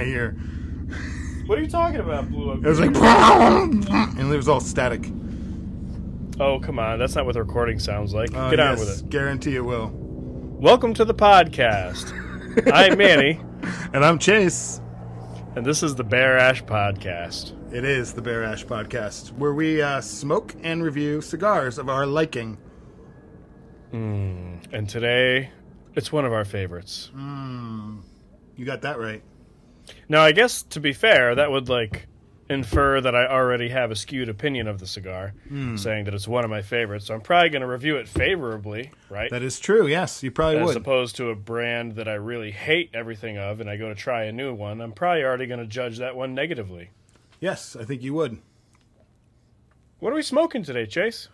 my ear. What are you talking about, Blue? It was like, and it was all static. Oh, come on. That's not what the recording sounds like. Uh, Get on yes, with it. Guarantee it will. Welcome to the podcast. I'm Manny, And I'm Chase. and this is the Bear Ash Podcast. It is the Bear Ash Podcast, where we uh, smoke and review cigars of our liking. And today, it's one of our favorites. You got that right. Now, I guess to be fair, that would like infer that I already have a skewed opinion of the cigar, hmm. saying that it's one of my favorites. So I'm probably going to review it favorably, right? That is true. Yes, you probably As would. As opposed to a brand that I really hate everything of, and I go to try a new one, I'm probably already going to judge that one negatively. yes, I think you would. What are we smoking today, Chase?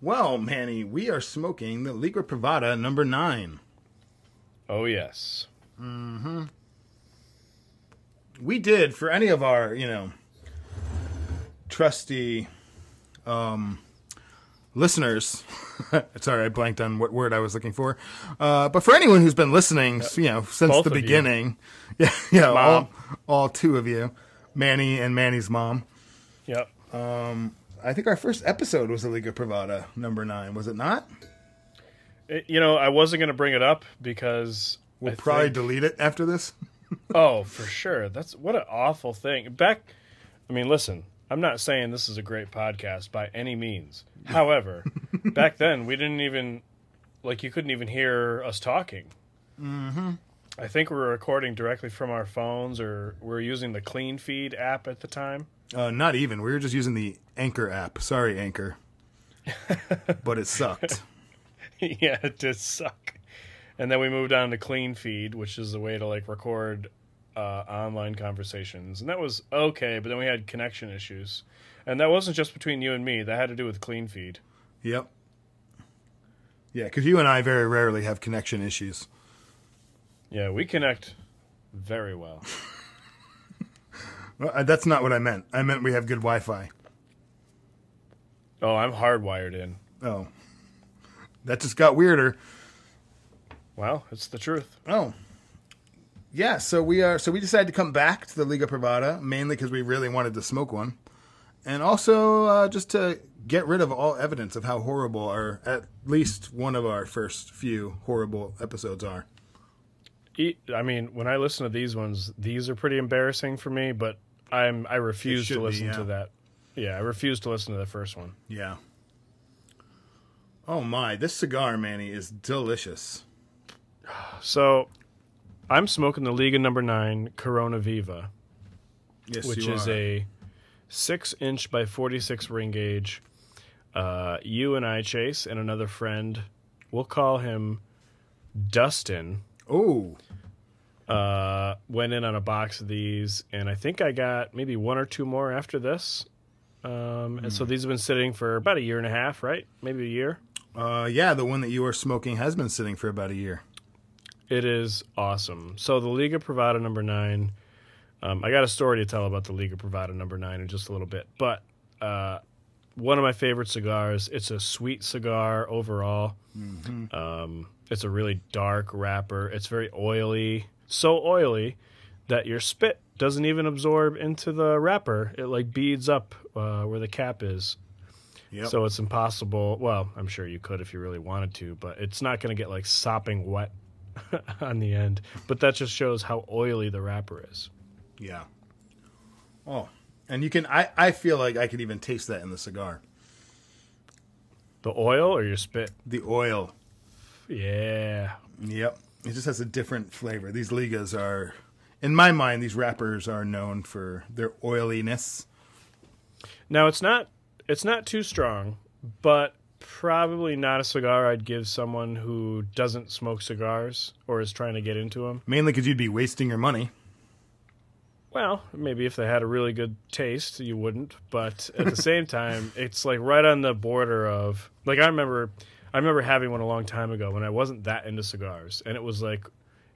Well, Manny, we are smoking the Liga Privada number nine. Oh yes. Mm-hmm. We did for any of our, you know, trusty um, listeners. Sorry, I blanked on what word I was looking for. Uh, but for anyone who's been listening, you know, since Both the of you. beginning, yeah, yeah, all, all two of you, Manny and Manny's mom. Yep. Um, I think our first episode was the Liga Privada number nine, was it not? It- you know, I wasn't going to bring it up because We'll I probably think- delete it after this. Oh, for sure. That's what an awful thing. Back, I mean, listen. I'm not saying this is a great podcast by any means. However, back then we didn't even like you couldn't even hear us talking. Mm-hmm. I think we were recording directly from our phones, or we are using the Clean Feed app at the time. Uh, not even. We were just using the Anchor app. Sorry, Anchor. but it sucked. yeah, it did suck. And then we moved on to Clean Feed, which is a way to like record uh, online conversations, and that was okay. But then we had connection issues, and that wasn't just between you and me. That had to do with Clean Feed. Yep. Yeah, because you and I very rarely have connection issues. Yeah, we connect very well. Well, that's not what I meant. I meant we have good Wi-Fi. Oh, I'm hardwired in. Oh, that just got weirder. Well, it's the truth. Oh, yeah. So we are. So we decided to come back to the Liga Privada mainly because we really wanted to smoke one, and also uh, just to get rid of all evidence of how horrible our at least one of our first few horrible episodes are. I mean, when I listen to these ones, these are pretty embarrassing for me. But I'm I refuse to be, listen yeah. to that. Yeah, I refuse to listen to the first one. Yeah. Oh my, this cigar, Manny, is delicious. So, I'm smoking the Liga Number Nine Corona Viva. Yes, which is are. a six inch by 46 ring gauge. Uh, you and I, Chase, and another friend, we'll call him Dustin, oh uh, went in on a box of these, and I think I got maybe one or two more after this. Um, and so Hmm. these have been sitting for about a year and a half, right? Maybe a year. uh, yeah, the one that you are smoking has been sitting for about a year. It is awesome. So the Liga Privada number nine. Um, I got a story to tell about the Liga Privada number nine in just a little bit, but uh, one of my favorite cigars. It's a sweet cigar overall. Um, it's a really dark wrapper. It's very oily, so oily that your spit doesn't even absorb into the wrapper. It like beads up uh, where the cap is. Yep. So it's impossible. Well, I'm sure you could if you really wanted to, but it's not going to get like sopping wet on the end. But that just shows how oily the wrapper is. yeah. Oh, and you can. I I feel like I could even taste that in the cigar. The oil or your spit? The oil. Yeah. Yep. It just has a different flavor. These ligas are, in my mind, these wrappers are known for their oiliness. Now it's not it's not too strong, but probably not a cigar I'd give someone who doesn't smoke cigars or is trying to get into them. Mainly because you'd be wasting your money. Well, maybe if they had a really good taste, you wouldn't. But at the same time, it's like right on the border of like I remember, I remember having one a long time ago when I wasn't that into cigars, and it was like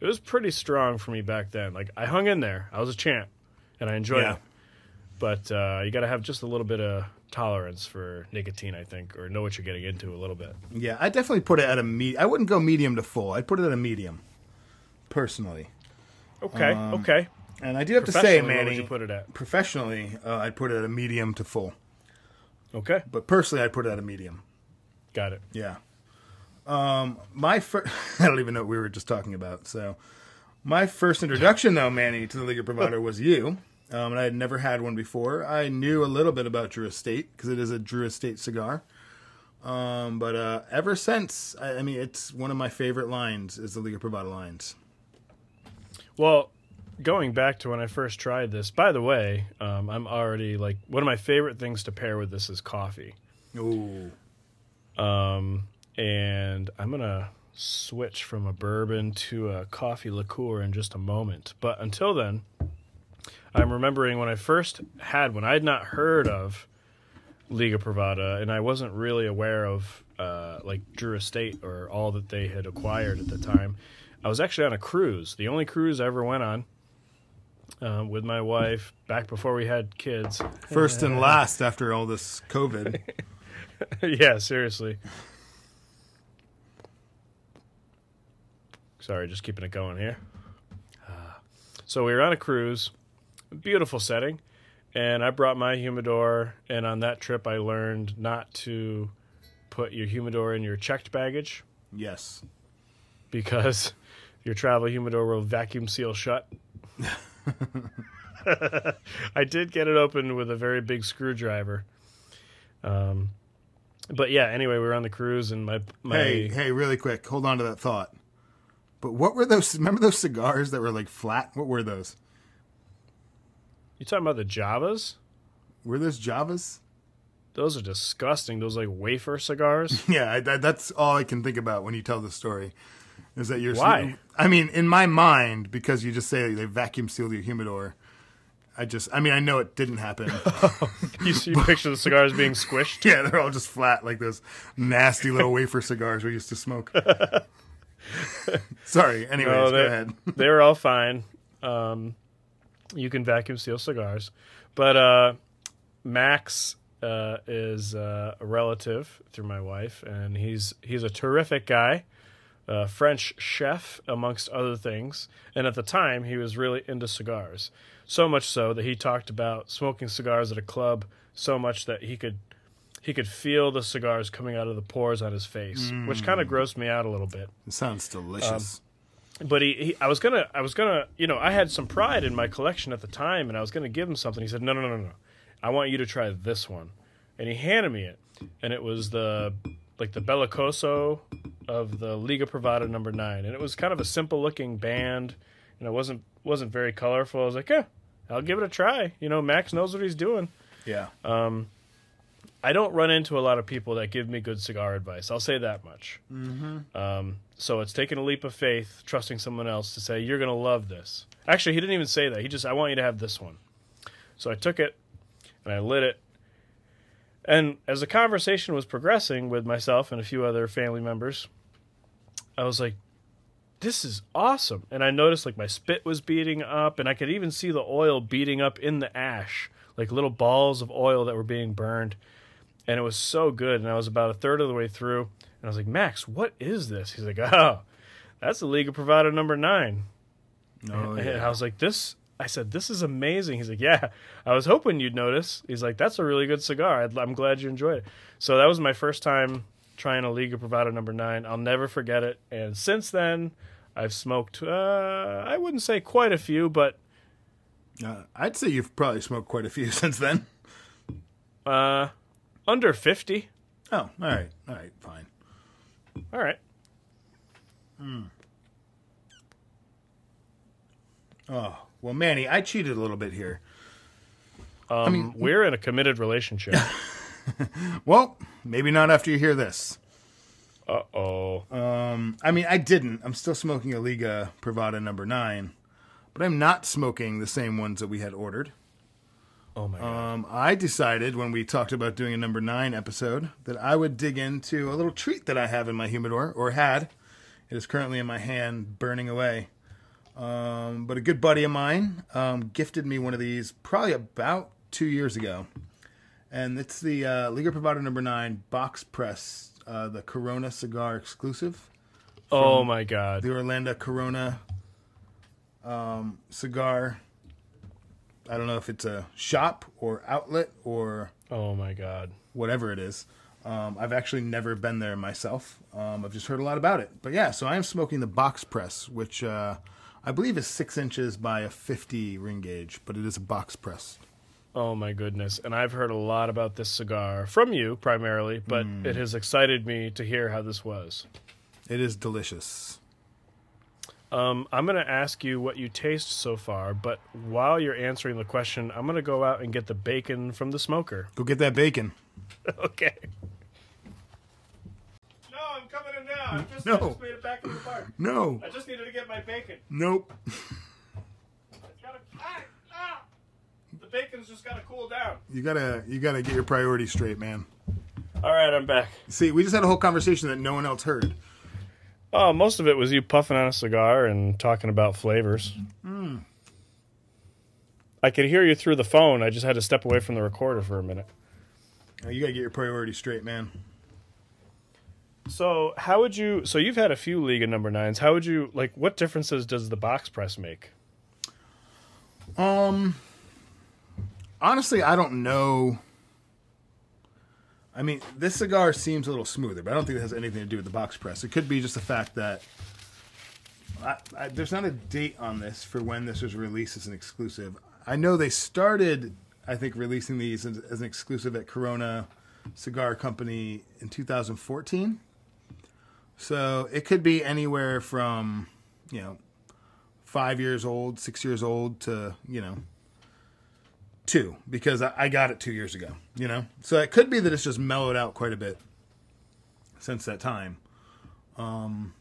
it was pretty strong for me back then. Like I hung in there, I was a champ, and I enjoyed Yeah. it. But uh, you got to have just a little bit of tolerance for nicotine, I think, or know what you're getting into a little bit. Yeah, I definitely put it at a me. I wouldn't go medium to full. I'd put it at a medium. personally. Okay, Um, okay. And I do have to say, Professionally, what would Manny, you put it at? professionally, uh, I'd put it at a medium to full. Okay, But personally, I'd put it at a medium. got it. Yeah. Um, my first, I don't even know what we were just talking about. So, my first introduction, though, Manny, to the Liga Privada was you. Um, and I had never had one before. I knew a little bit about Drew Estate because it is a Drew Estate cigar. Um, but uh, ever since, I, I mean, it's one of my favorite lines is the Liga Privada lines. Well, going back to when I first tried this, by the way, um, I'm already like one of my favorite things to pair with this is coffee. Ooh. Um, and I'm gonna switch from a bourbon to a coffee liqueur in just a moment. But until then, I'm remembering when I first had one. I had not heard of Liga Privada, and I wasn't really aware of uh, like Drew Estate or all that they had acquired at the time. I was actually on a cruise, the only cruise I ever went on. Um, with my wife back before we had kids. First and last after all this COVID. yeah, seriously. Sorry, just keeping it going here. Uh, so we were on a cruise, beautiful setting, and I brought my humidor. And on that trip, I learned not to put your humidor in your checked baggage yes. because your travel humidor will vacuum seal shut. I did get it open with a very big screwdriver. Um, but yeah, anyway, we were on the cruise and my my Hey, hey, really quick, hold on to that thought. But what were those? Remember those cigars that were like flat? What were those? You talking about the Javas? Were those Javas? Those are disgusting. Those like wafer cigars. Yeah, I, that, that's all I can think about when you tell the story. Is that you're Why? I mean, in my mind, because you just say they vacuum sealed your humidor. I just, I mean, I know it didn't happen. you see, you picture the cigars being squished. yeah, they're all just flat, like those nasty little wafer cigars we used to smoke. Sorry. Anyways, No, go they- ahead. they were all fine. Um, you can vacuum seal cigars, but uh, Max uh, is uh, a relative through my wife, and he's he's a terrific guy, a French chef amongst other things. And at the time, he was really into cigars, so much so that he talked about smoking cigars at a club so much that he could. He could feel the cigars coming out of the pores on his face, which kind of grossed me out a little bit It sounds delicious. But he, he i was gonna i was gonna you know i had some pride in my collection at the time and i was gonna give him something. He said no no no no no. I want you to try this one. And he handed me it and it was the like the bellicoso of the liga privada number nine. And it was kind of a simple looking band and it wasn't wasn't very colorful. I was like yeah i'll give it a try. You know max knows what he's doing. Yeah. Um, I don't run into a lot of people that give me good cigar advice. I'll say that much. Mm-hmm. Um, so it's taking a leap of faith, trusting someone else to say you're going to love this. Actually, he didn't even say that. He just I want you to have this one. So I took it and I lit it. And as the conversation was progressing with myself and a few other family members, I was like, "This is awesome!" And I noticed like my spit was beating up, and I could even see the oil beating up in the ash, like little balls of oil that were being burned and it was so good. And I was about a third of the way through, and I was like, Max, what is this? He's like, Oh, that's the Liga Privada number nine. Oh, And yeah. I was like, This. I said, This is amazing. He's like, Yeah, I was hoping you'd notice. He's like, That's a really good cigar. I'm glad you enjoyed it. So that was my first time trying a Liga Privada number nine. I'll never forget it. And since then, I've smoked, uh, I wouldn't say quite a few, but Uh, I'd say you've probably smoked quite a few since then. uh, under 50. Oh, all right. All right, fine. All right. Oh, well, Manny, I cheated a little bit here. Um, mean- we're in a committed relationship. Well, maybe not after you hear this. Uh oh. Um, I mean, I didn't. I'm still smoking a Liga Privada number nine, but I'm not smoking the same ones that we had ordered. Oh my god. Um, I decided when we talked about doing a number nine episode that I would dig into a little treat that I have in my humidor, or had. It is currently in my hand, burning away. Um, but a good buddy of mine um, gifted me one of these probably about two years ago. And it's the uh, Liga Privada number nine box press, uh, the Corona cigar exclusive. oh my god. the Orlando Corona um, cigar. I don't know if it's a shop or outlet or Oh my god. whatever it is. Um, I've actually never been there myself. Um, I've just heard a lot about it. But yeah, so I am smoking the box press, which uh, I believe is six inches by a 50 ring gauge, but it is a box press. Oh my goodness. And I've heard a lot about this cigar from you primarily, but it has excited me to hear how this was. It is delicious. Um, I'm going to ask you what you taste so far, but while you're answering the question, I'm going to go out and get the bacon from the smoker. Go get that bacon. okay. No, I'm coming in now. I just, No. I just made it back in the bar. No, I just needed to get my bacon. nope. It's gotta, ah, ah. The bacon's just got to cool down. You gotta, you gotta get your priorities straight, man. All right, I'm back. See, we just had a whole conversation that no one else heard. Oh, most of it was you puffing on a cigar and talking about flavors. I could hear you through the phone. I just had to step away from the recorder for a minute. You gotta get your priorities straight, man. So, how would you? So, you've had a few Liga number nines. How would you like? What differences does the box press make? Um, honestly, I don't know. I mean, this cigar seems a little smoother, but I don't think it has anything to do with the box press. It could be just the fact that I, I, there's not a date on this for when this was released as an exclusive. I know they started, I think, releasing these as, as an exclusive at Corona Cigar Company in 2014. So it could be anywhere from, you know, five years old, six years old to, you know, two, because I, I got it two years ago, you know? So it could be that it's just mellowed out quite a bit since that time. Um,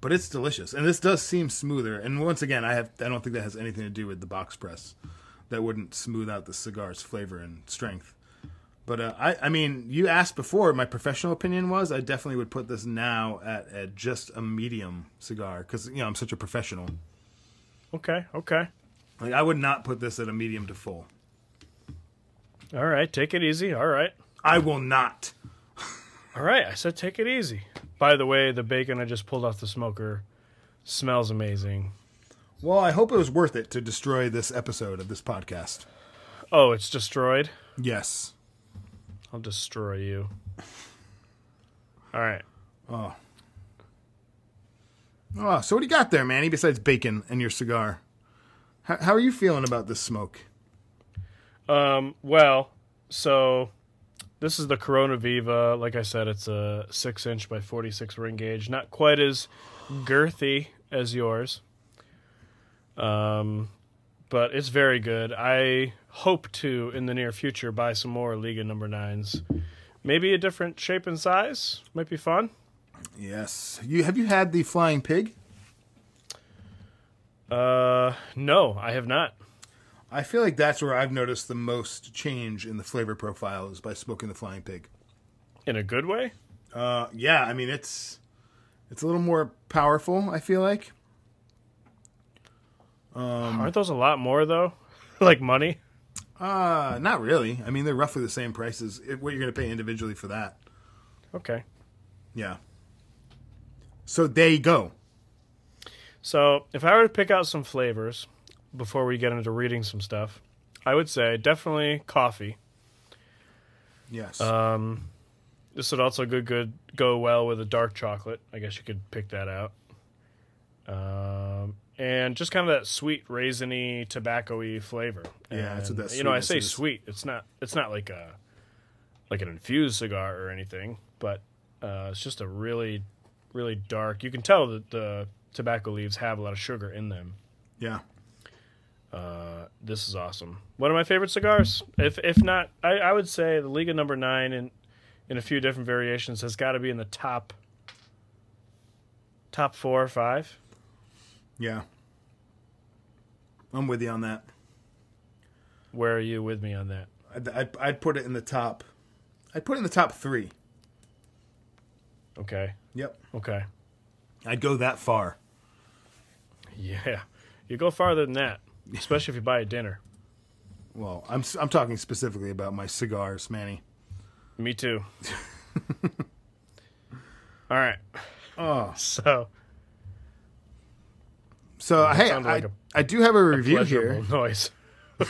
but it's delicious. And this does seem smoother. And once again, I have I don't think that has anything to do with the box press. That wouldn't smooth out the cigar's flavor and strength. But uh, I, I mean, you asked before. My professional opinion was I definitely would put this now at, at just a medium cigar because you know I'm such a professional. Okay, okay, Like I would not put this at a medium to full. All right. Take it easy. All right, I will not. all right. I said take it easy. By the way, the bacon I just pulled off the smoker smells amazing. Well, I hope it was worth it to destroy this episode of this podcast. Oh, it's destroyed. Yes. I'll destroy you. All right. Oh. Oh, so what do you got there, Manny? Besides bacon and your cigar, how, how are you feeling about this smoke? Um, well, so this is the Corona Viva. Like I said, it's a six inch by 46 ring gauge. Not quite as girthy as yours. Um, but it's very good. I hope to, in the near future, buy some more Liga number nines. Maybe a different shape and size. Might be fun. Yes. You have you had the flying pig? Uh, no, I have not. I feel like that's where I've noticed the most change in the flavor profile is by smoking the flying pig. In a good way? Uh, yeah, I mean it's it's a little more powerful. I feel like. Um, Aren't those a lot more, though? like money? Uh, not really. I mean they're roughly the same prices. What you're going to pay individually for that? Okay. Yeah. So there you go. So, if I were to pick out some flavors before we get into reading some stuff, I would say definitely coffee. Yes. Um, this would also good good go well with a dark chocolate. I guess you could pick that out. Um, and just kind of that sweet raisiny tobacco-y flavor. Yeah, that's what And, that You know, I say is. sweet. It's not. It's not like a like an infused cigar or anything, but uh, it's just a really, really dark. You can tell that the tobacco leaves have a lot of sugar in them. yeah. Uh, this is awesome. One of my favorite cigars. If if not, I, I would say the Liga Number Nine in in a few different variations has got to be in the top top four or five. Yeah. I'm with you on that. Where are you with me on that? I'd, I'd, I'd put it in the top. I'd put it in the top three. Okay, Yep. okay, I'd go that far. yeah. You go farther than that, especially if you buy a dinner. Well, I'm I'm talking specifically about my cigars, Manny. Me too. All right, Oh, so So hey, sounded I, like a I do have a review here. Noise.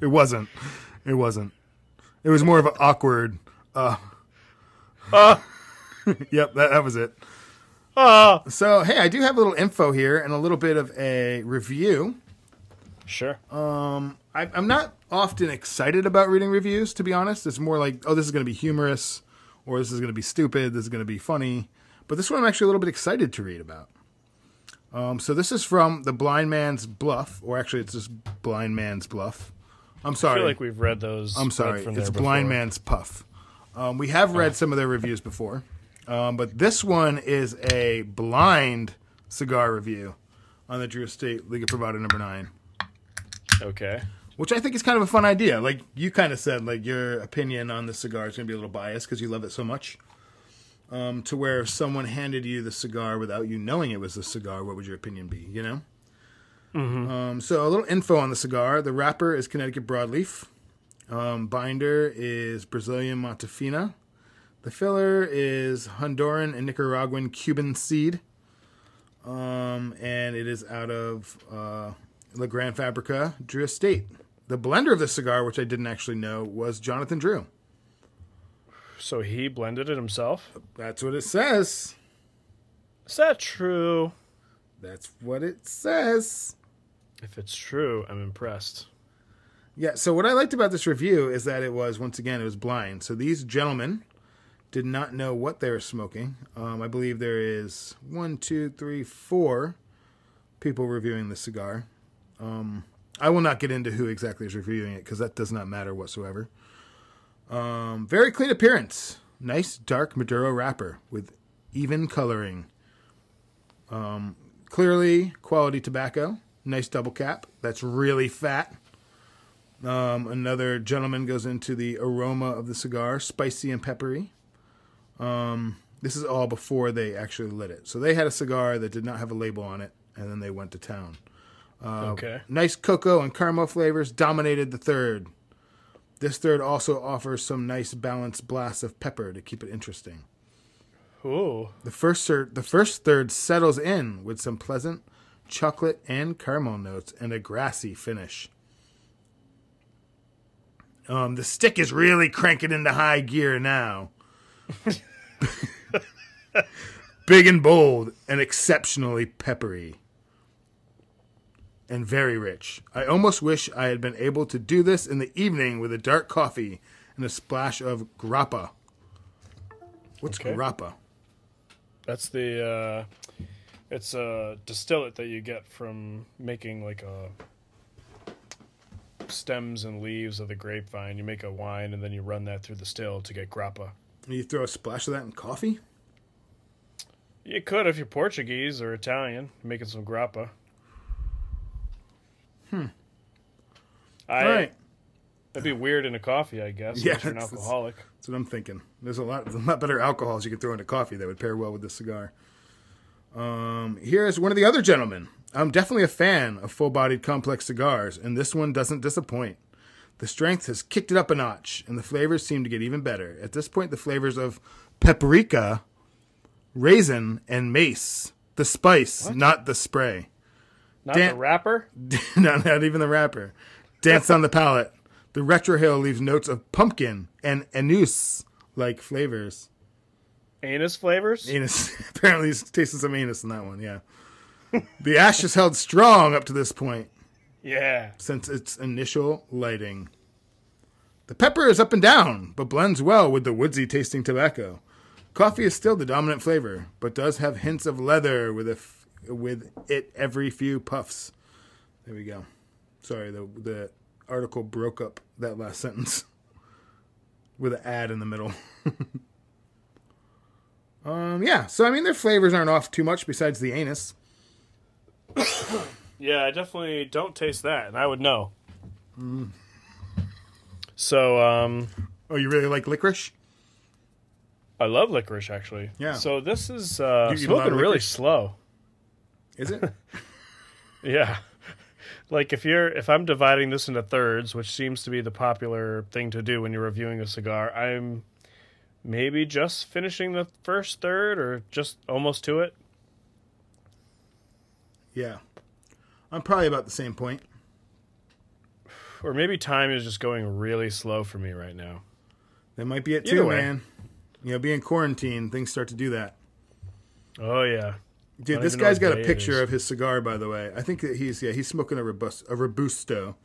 It wasn't. It wasn't. It was more of an awkward. Uh. yep, that, that was it. Ah. So hey, I do have a little info here and a little bit of a review. Sure. I, I'm not often excited about reading reviews, to be honest. It's more like, oh, this is going to be humorous, or this is going to be stupid, this is going to be funny. But this one I'm actually a little bit excited to read about. Um, so this is from The Blind Man's Bluff, or actually, it's just Blind Man's Bluff. I'm sorry. I feel like we've read those. I'm sorry. It's Blind before. Man's Puff. Um, we have read some of their reviews before, um, but this one is a blind cigar review on the Drew Estate Liga Privada number nine. Okay. which I think is kind of a fun idea. Like you kind of said, like your opinion on the cigar is going to be a little biased because you love it so much. Um, to where if someone handed you the cigar without you knowing it was a cigar, what would your opinion be? You know. Um, so a little info on the cigar: the wrapper is Connecticut broadleaf. Um, binder is Brazilian Matafina. The filler is Honduran and Nicaraguan Cuban seed. Um, and it is out of uh, La Gran Fabrica, Drew Estate. The blender of the cigar, which I didn't actually know, was Jonathan Drew. So he blended it himself. That's what it says. Is that true? That's what it says. If it's true, I'm impressed. Yeah, so what I liked about this review is that it was, once again, it was blind. So these gentlemen did not know what they were smoking. Um, I believe there is one, two, three, four people reviewing the cigar. Um, I will not get into who exactly is reviewing it because that does not matter whatsoever. Um, very clean appearance. Nice dark Maduro wrapper with even coloring. Um, clearly quality tobacco. Nice double cap. That's really fat. Um, another gentleman goes into the aroma of the cigar, spicy and peppery. Um, this is all before they actually lit it. So they had a cigar that did not have a label on it, and then they went to town. Uh, okay. Nice cocoa and caramel flavors dominated the third. This third also offers some nice balanced blasts of pepper to keep it interesting. Ooh. The first third, the first third settles in with some pleasant chocolate and caramel notes and a grassy finish. Um, the stick is really cranking into high gear now. Big and bold and exceptionally peppery. And very rich. I almost wish I had been able to do this in the evening with a dark coffee and a splash of grappa. What's Okay. grappa? That's the uh it's a distillate that you get from making like a stems and leaves of the grapevine. You make a wine and then you run that through the still to get grappa. You throw a splash of that in coffee? You could if you're Portuguese or Italian, making some grappa. Hmm. I All right. that'd be weird in a coffee, I guess. Yeah, you're an alcoholic. That's what I'm thinking. There's a lot, there's a lot better alcohols you could throw into coffee that would pair well with this cigar. Um, here's one of the other gentlemen. I'm definitely a fan of full-bodied complex cigars, and this one doesn't disappoint. The strength has kicked it up a notch, and the flavors seem to get even better. At this point, the flavors of paprika, raisin, and mace. The spice, not the spray. Not Dan- the wrapper? not, not even the wrapper. Dance on the palate. The retrohale leaves notes of pumpkin and anise like flavors. Anus flavors? Anus. Apparently, he's tasting some anus in that one. Yeah. the ash is held strong up to this point Yeah. since its initial lighting. The pepper is up and down, but blends well with the woodsy tasting tobacco. Coffee is still the dominant flavor, but does have hints of leather with f- with it every few puffs. There we go. Sorry, the the article broke up that last sentence with an ad in the middle. um, yeah. So I mean, their flavors aren't off too much besides the anus. Yeah, I definitely don't taste that, and I would know. Mm. So, um, Oh, you really like licorice? I love licorice actually. Yeah. So this is uh, You smoking really slow. Is it? Yeah. Like if you're if I'm dividing this into thirds, which seems to be the popular thing to do when you're reviewing a cigar, I'm maybe just finishing the first third or just almost to it. Yeah. I'm probably about the same point. Or maybe time is just going really slow for me right now. That might be it too, man. You know, being quarantined, things start to do that. Oh yeah. Dude, this guy's got a picture of his cigar, by the way. I think that he's yeah he's smoking a robust a robusto.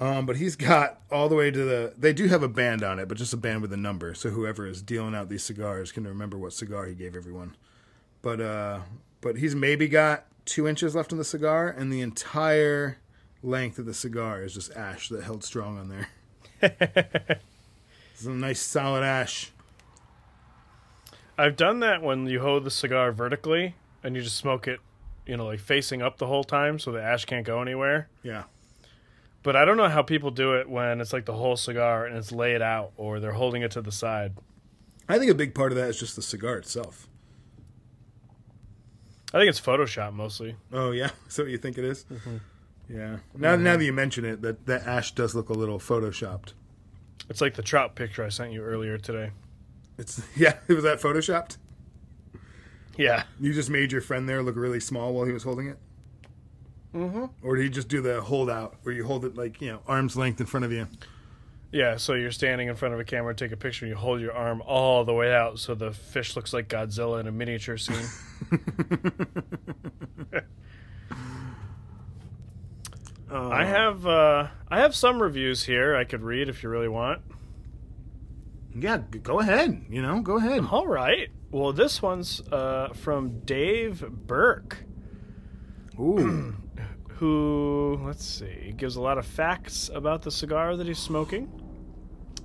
Um, but he's got all the way to the. They do have a band on it, but just a band with a number, so whoever is dealing out these cigars can remember what cigar he gave everyone. But uh, but he's maybe got two inches left on the cigar, and the entire length of the cigar is just ash that held strong on there. It's a nice solid ash. I've done that when you hold the cigar vertically and you just smoke it, you know, like facing up the whole time so the ash can't go anywhere. Yeah. But I don't know how people do it when it's like the whole cigar and it's laid out or they're holding it to the side. I think a big part of that is just the cigar itself. I think it's Photoshop mostly. Oh yeah, is that what you think it is? Yeah. Now, now that you mention it, that that ash does look a little photoshopped. It's like the trout picture I sent you earlier today. It's yeah. Was that photoshopped? Yeah. You just made your friend there look really small while he was holding it, Mm-hmm. or did he just do the hold out where you hold it like you know arm's length in front of you? Yeah, so you're standing in front of a camera, take a picture, and you hold your arm all the way out so the fish looks like Godzilla in a miniature scene. I have uh, I have some reviews here I could read if you really want. Yeah, go ahead. You know, go ahead. All right. Well, this one's uh, from Dave Burke, Ooh, who let's see, gives a lot of facts about the cigar that he's smoking.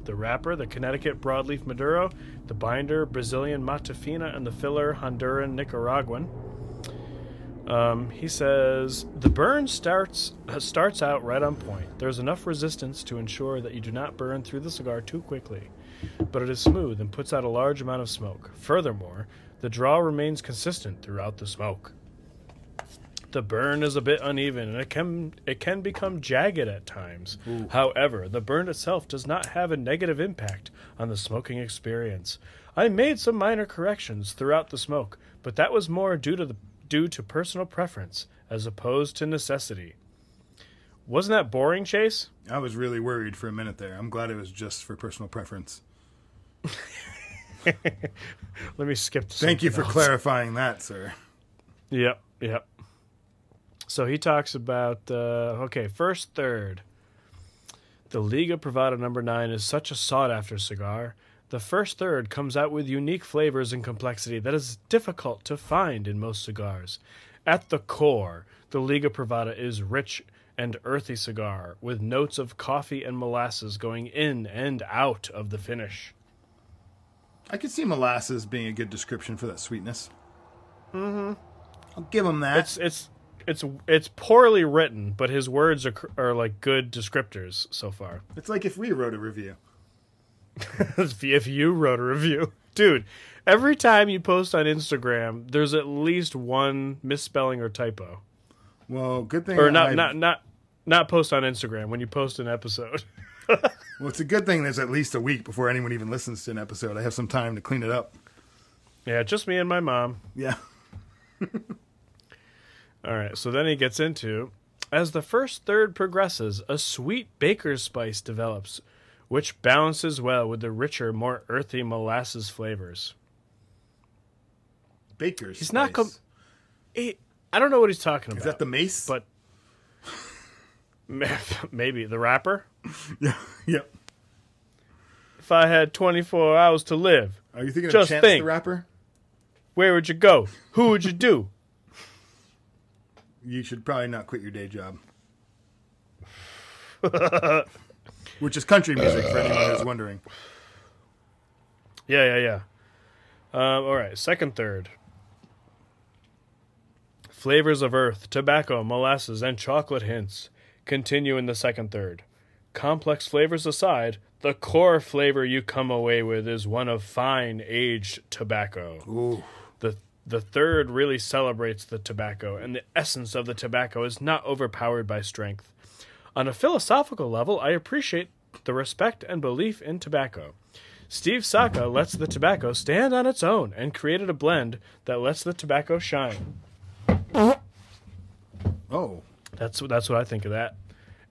The wrapper, the Connecticut broadleaf Maduro, the binder, Brazilian Matafina, and the filler, Honduran Nicaraguan. Um, he says the burn starts starts out right on point. There's enough resistance to ensure that you do not burn through the cigar too quickly, but it is smooth and puts out a large amount of smoke. Furthermore, the draw remains consistent throughout the smoke. The burn is a bit uneven and it can it can become jagged at times. However, the burn itself does not have a negative impact on the smoking experience. I made some minor corrections throughout the smoke, but that was more due to the due to personal preference as opposed to necessity. Wasn't that boring, Chase? I was really worried for a minute there. I'm glad it was just for personal preference. Let me skip Thank you for else. clarifying that, sir. Yep, yep. So he talks about uh, okay, first third. The Liga Privada number nine is such a sought after cigar. The first third comes out with unique flavors and complexity that is difficult to find in most cigars. At the core, the Liga Privada is rich and earthy cigar with notes of coffee and molasses going in and out of the finish. I could see molasses being a good description for that sweetness. Mm-hmm. I'll give him that. It's it's it's it's poorly written, but his words are are like good descriptors so far. It's like if we wrote a review. if you wrote a review, dude, every time you post on Instagram, there's at least one misspelling or typo, Well, good thing. or not I've- not not not post on Instagram when you post an episode. Well, it's a good thing there's at least a week before anyone even listens to an episode. I have some time to clean it up. yeah, just me and my mom. Yeah. All right, so then he gets into as the first third progresses, a sweet baker's spice develops, which balances well with the richer, more earthy molasses flavors. Baker's. He's not com- He, I don't know what he's talking about. Is that the mace? but maybe the rapper. yeah. Yep. If I had 24 hours to live, Are you thinking Just of Chance think. the Rapper? where would you go? Who would you do? You should probably not quit your day job. Which is country music for anyone who's wondering. Yeah, yeah, yeah. Um, all right, second, third. Flavors of earth, tobacco, molasses, and chocolate hints continue in the second third. Complex flavors aside, the core flavor you come away with is one of fine aged tobacco. Ooh. The the third really celebrates the tobacco, and the essence of the tobacco is not overpowered by strength. On a philosophical level, I appreciate the respect and belief in tobacco. Steve Saka lets the tobacco stand on its own and created a blend that lets the tobacco shine. Oh, That's that's what I think of that.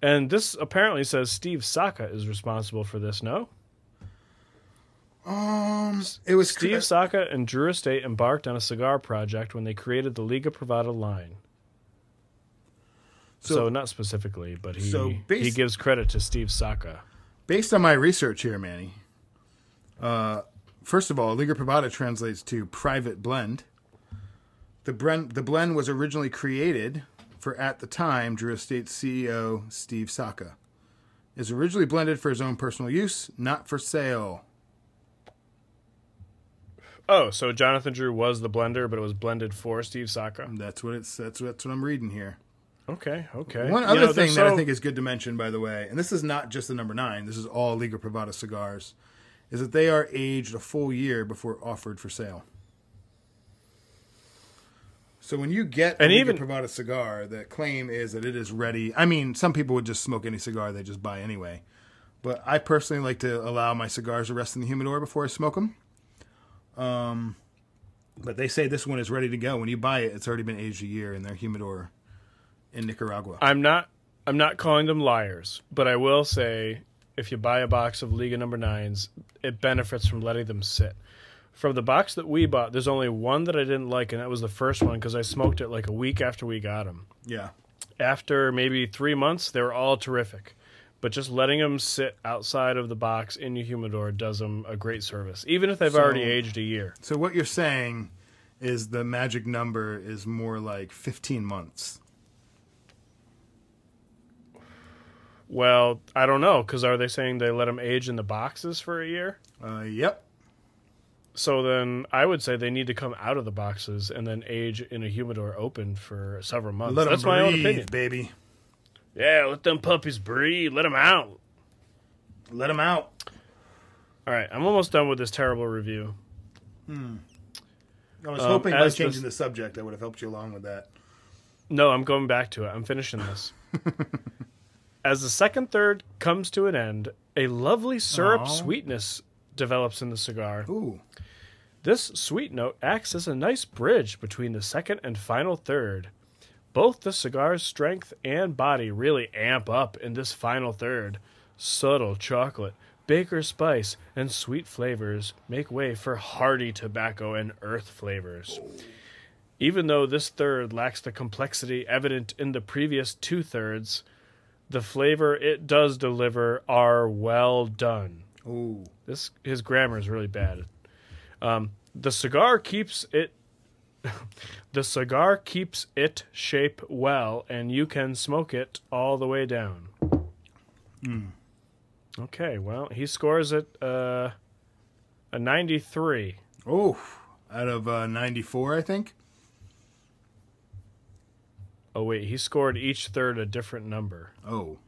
And this apparently says Steve Saka is responsible for this. No, um, it was Steve Saka and Drew Estate embarked on a cigar project when they created the Liga Privada line. So, So- not specifically, but he So he gives credit to Steve Saka. Based on my research here, Manny. Uh, first of all, Liga Privada translates to private blend. The blend, the blend was originally created for at the time Drew Estate CEO Steve Saka. Is originally blended for his own personal use, not for sale. Oh, so Jonathan Drew was the blender, but it was blended for Steve Saka. That's what it's. That's that's what I'm reading here. Okay, okay. One You other know, thing they're that I think is good to mention, by the way, and this is not just the number nine. This is all Liga Privada cigars, is that they are aged a full year before offered for sale. So when you get a And Liga even- Privada cigar, the claim is that it is ready. I mean, some people would just smoke any cigar they just buy anyway, but I personally like to allow my cigars to rest in the humidor before I smoke them. Um, but they say this one is ready to go. When you buy it, it's already been aged a year in their humidor in Nicaragua. I'm not I'm not calling them liars, but I will say if you buy a box of Liga number nines, it benefits from letting them sit. From the box that we bought, there's only one that I didn't like, and that was the first one because I smoked it like a week after we got them. Yeah. After maybe three months, they were all terrific. But just letting them sit outside of the box in your humidor does them a great service, even if they've So- already aged a year. So what you're saying is the magic number is more like 15 months. Well, I don't know because are they saying they let them age in the boxes for a year? Uh, yep. So then I would say they need to come out of the boxes and then age in a humidor open for several months. Let That's my own breathe, opinion. baby. Yeah, let them puppies breathe. Let them out. Let them out. All right, I'm almost done with this terrible review. I was Um, hoping by changing the- the subject, I would have helped you along with that. No, I'm going back to it. I'm finishing this. As the second third comes to an end, a lovely syrup Aw. sweetness develops in the cigar. Ooh. This sweet note acts as a nice bridge between the second and final third. Both the cigar's strength and body really amp up in this final third. Subtle chocolate, baker's spice, and sweet flavors make way for hearty tobacco and earth flavors. Even though this third lacks the complexity evident in the previous two thirds, the flavor it does deliver are well done. Ooh. This his grammar is really bad. Um, the cigar keeps it. the cigar keeps it shape well, and you can smoke it all the way down. Okay, well, he scores it uh, a ninety-three. Oh. Out of uh, 94, I think. Oh wait, he scored each third a different number. Oh.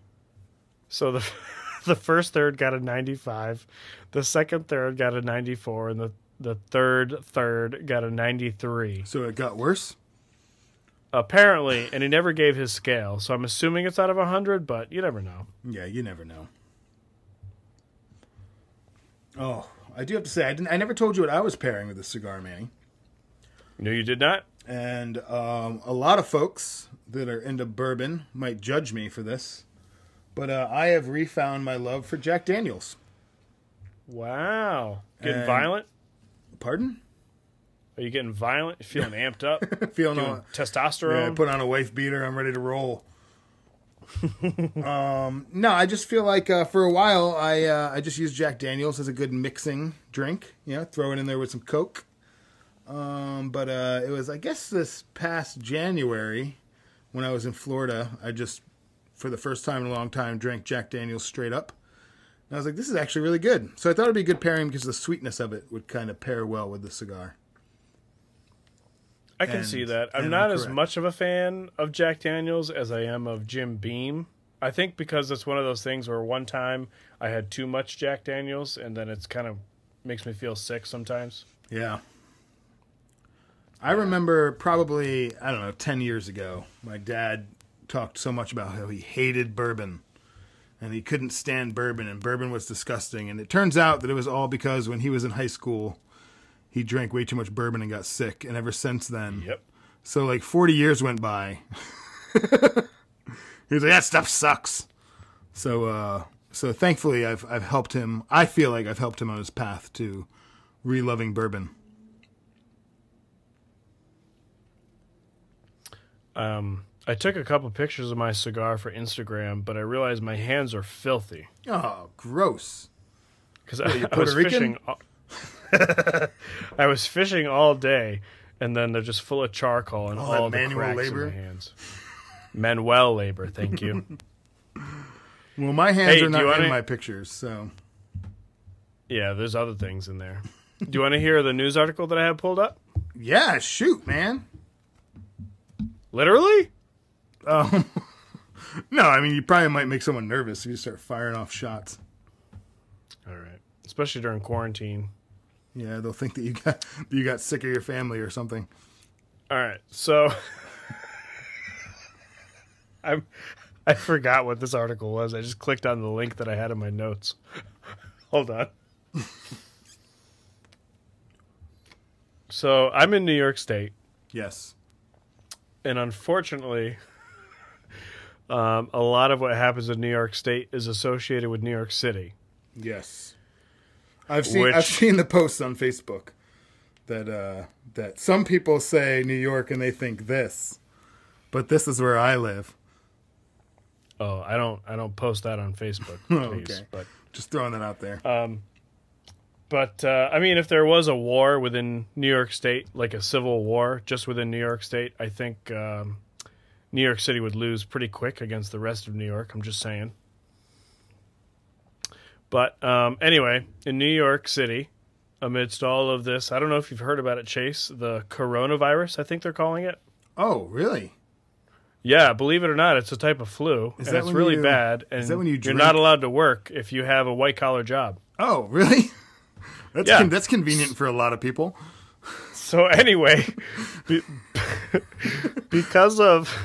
So the the first third got a 95, the second third got a 94, and the the third third got a 93. So it got worse? Apparently, and he never gave his scale, so I'm assuming it's out of 100, but you never know. Yeah, you never know. Oh, I do have to say, I didn't. I never told you what I was pairing with this cigar, Manny. No, you did not? And um, a lot of folks that are into bourbon might judge me for this, but uh, I have refound my love for Jack Daniels. Wow. Getting And- violent? Pardon? Are you getting violent? Feeling amped up? Feeling all, testosterone? yeah, put on a wife beater. I'm ready to roll. um, no, I just feel like uh, for a while I uh, I just use Jack Daniels as a good mixing drink. You know, throw it in there with some Coke. Um, but uh, it was I guess this past January when I was in Florida. I just for the first time in a long time drank Jack Daniels straight up. I was like, this is actually really good. So I thought it'd be a good pairing because the sweetness of it would kind of pair well with the cigar. I can And- see that. I'm not as much of a fan of Jack Daniels as I am of Jim Beam. I think because it's one of those things where one time I had too much Jack Daniels and then it's kind of makes me feel sick sometimes. Yeah. I remember probably, I don't know, 10 years ago, my dad talked so much about how he hated bourbon and he couldn't stand bourbon and bourbon was disgusting. And it turns out that it was all because when he was in high school, he drank way too much bourbon and got sick. And ever since then, Yep. so like 40 years went by He's like, that stuff sucks. So, uh, so thankfully, I've I've helped him. I feel like I've helped him on his path to reloving bourbon. Um, I took a couple pictures of my cigar for Instagram, but I realized my hands are filthy Oh, gross! because I, I was fishing. All, I was fishing all day, and then they're just full of charcoal and All all, the manual cracks labor? in my hands. Manuel labor, thank you. Well, my hands Hey, are not in my pictures, so yeah, there's other things in there. Do you want to hear the news article that I have pulled up? yeah, shoot, man. Literally? Um, no, I mean you probably might make someone nervous if you start firing off shots. All right. Especially during quarantine. Yeah, they'll think that you got that you got sick of your family or something. All right. So I I forgot what this article was. I just clicked on the link that I had in my notes. Hold on. so, I'm in New York State Yes. and unfortunately um, a lot of what happens in New York State is associated with New York City. Yes. I've seen Which- I've seen the posts on Facebook that uh that some people say New York and they think this. But this is where I live. Oh, I don't I don't post that on Facebook, please, okay. but Just throwing that out there. Um, But uh, I mean, if there was a war within New York State, like a civil war just within New York State, I think um, New York City would lose pretty quick against the rest of New York. I'm just saying. But um, anyway, in New York City, amidst all of this, I don't know if you've heard about it, Chase, the coronavirus, I think they're calling it. oh, really? Yeah, believe it or not, it's a type of flu, Is and that it's really you- bad. And that when you you're not allowed to work if you have a white collar job. Oh, really? That's Yeah. con- that's convenient for a lot of people. So anyway, be, because of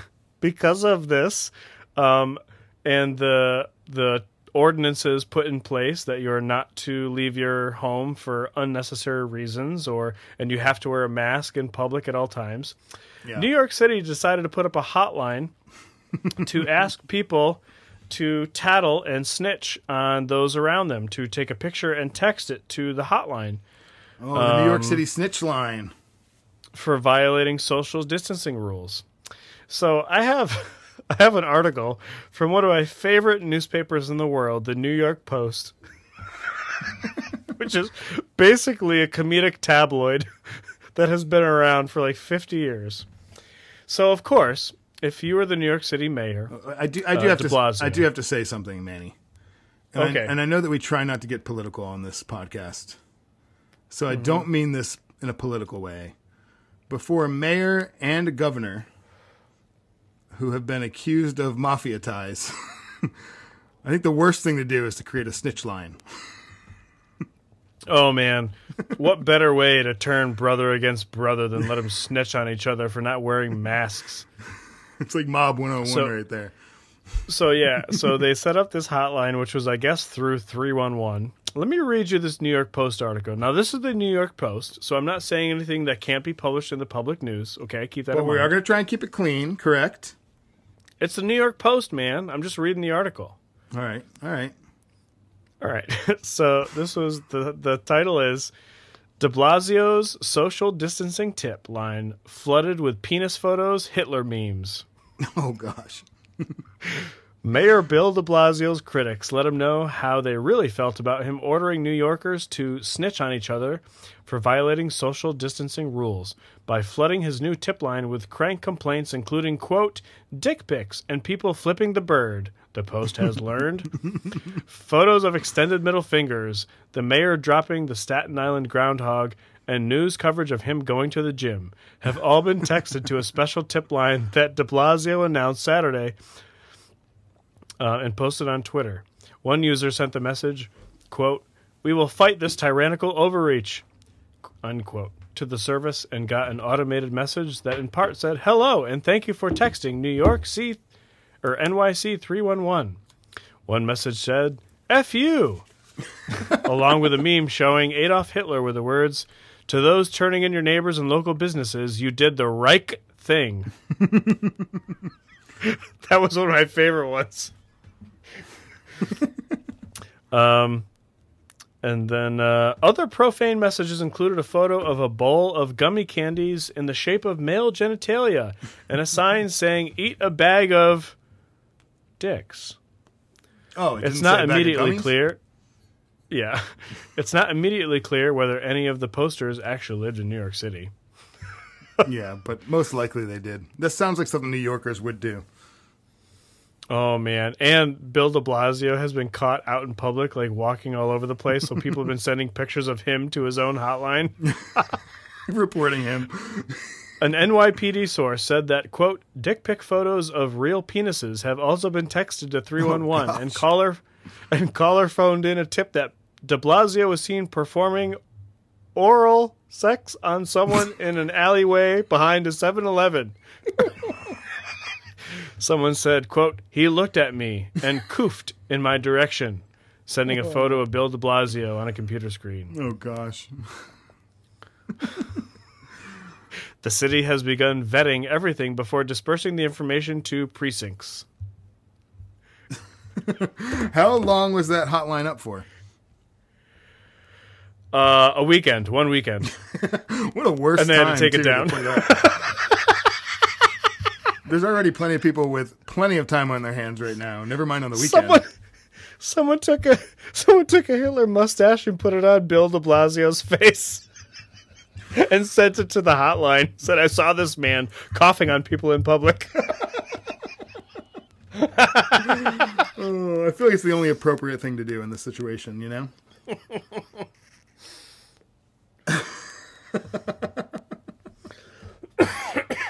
because of this, um, and the the ordinances put in place that you're not to leave your home for unnecessary reasons, or and you have to wear a mask in public at all times. Yeah. New York City decided to put up a hotline to ask people to tattle and snitch on those around them, to take a picture and text it to the hotline Oh, the New York Um, City snitch line. for violating social distancing rules. So I have I have an article from one of my favorite newspapers in the world, the New York Post, which is basically a comedic tabloid that has been around for like 50 years. So of course, if you were the New York City mayor, I do I do Uh, have to I do have to say something, Manny. And Okay. I, and I know that we try not to get political on this podcast. So Mm-hmm. I don't mean this in a political way. But for a mayor and a governor who have been accused of mafia ties, I think the worst thing to do is to create a snitch line. oh man, what better way to turn brother against brother than let them snitch on each other for not wearing masks? It's like Mob 101 So- right there. So yeah, so they set up this hotline, which was I guess through three one one. Let me read you this New York Post article. Now this is the New York Post, so I'm not saying anything that can't be published in the public news. Okay, keep that But in we are going to try and keep it clean, correct? It's the New York Post, man. I'm just reading the article. All right. All right. All right. so this was the the title is De Blasio's social distancing tip line flooded with penis photos, Hitler memes. Oh gosh. Mayor Bill de Blasio's critics let him know how they really felt about him ordering New Yorkers to snitch on each other for violating social distancing rules by flooding his new tip line with crank complaints, including, quote, dick pics and people flipping the bird, the Post has learned. Photos of extended middle fingers, the mayor dropping the Staten Island groundhog, and news coverage of him going to the gym have all been texted to a special tip line that de Blasio announced Saturday uh, and posted on Twitter. One user sent the message, quote, We will fight this tyrannical overreach, unquote, to the service and got an automated message that in part said, Hello and thank you for texting New York C or NYC 311. One message said, F you, along with a meme showing Adolf Hitler with the words, To those turning in your neighbors and local businesses, you did the Reich thing. that was one of my favorite ones. um, and then uh, other profane messages included a photo of a bowl of gummy candies in the shape of male genitalia and a sign saying "Eat a bag of dicks." Oh, it It's didn't not say a bag of immediately clear. Yeah, it's not immediately clear whether any of the posters actually lived in New York City. yeah, but most likely they did. This sounds like something New Yorkers would do. Oh man! And Bill De Blasio has been caught out in public, like walking all over the place. So people have been sending pictures of him to his own hotline. Reporting him. An NYPD source said that quote dick pic photos of real penises have also been texted to 311 and caller and caller phoned in a tip that De Blasio was seen performing oral sex on someone in an alleyway behind a 7-Eleven. Someone said, quote, he looked at me and coofed in my direction, sending a photo of Bill de Blasio on a computer screen. Oh gosh. The city has begun vetting everything before dispersing the information to precincts. How long was that hotline up for? Uh, a weekend, one weekend. What a worse And they had to time, take it too, down. Put up. There's already plenty of people with plenty of time on their hands right now. Never mind on the weekend. someone, someone took a someone took a Hitler mustache and put it on Bill De Blasio's face, and sent it to the hotline. Said, "I saw this man coughing on people in public." Oh, I feel like it's the only appropriate thing to do in this situation, you know?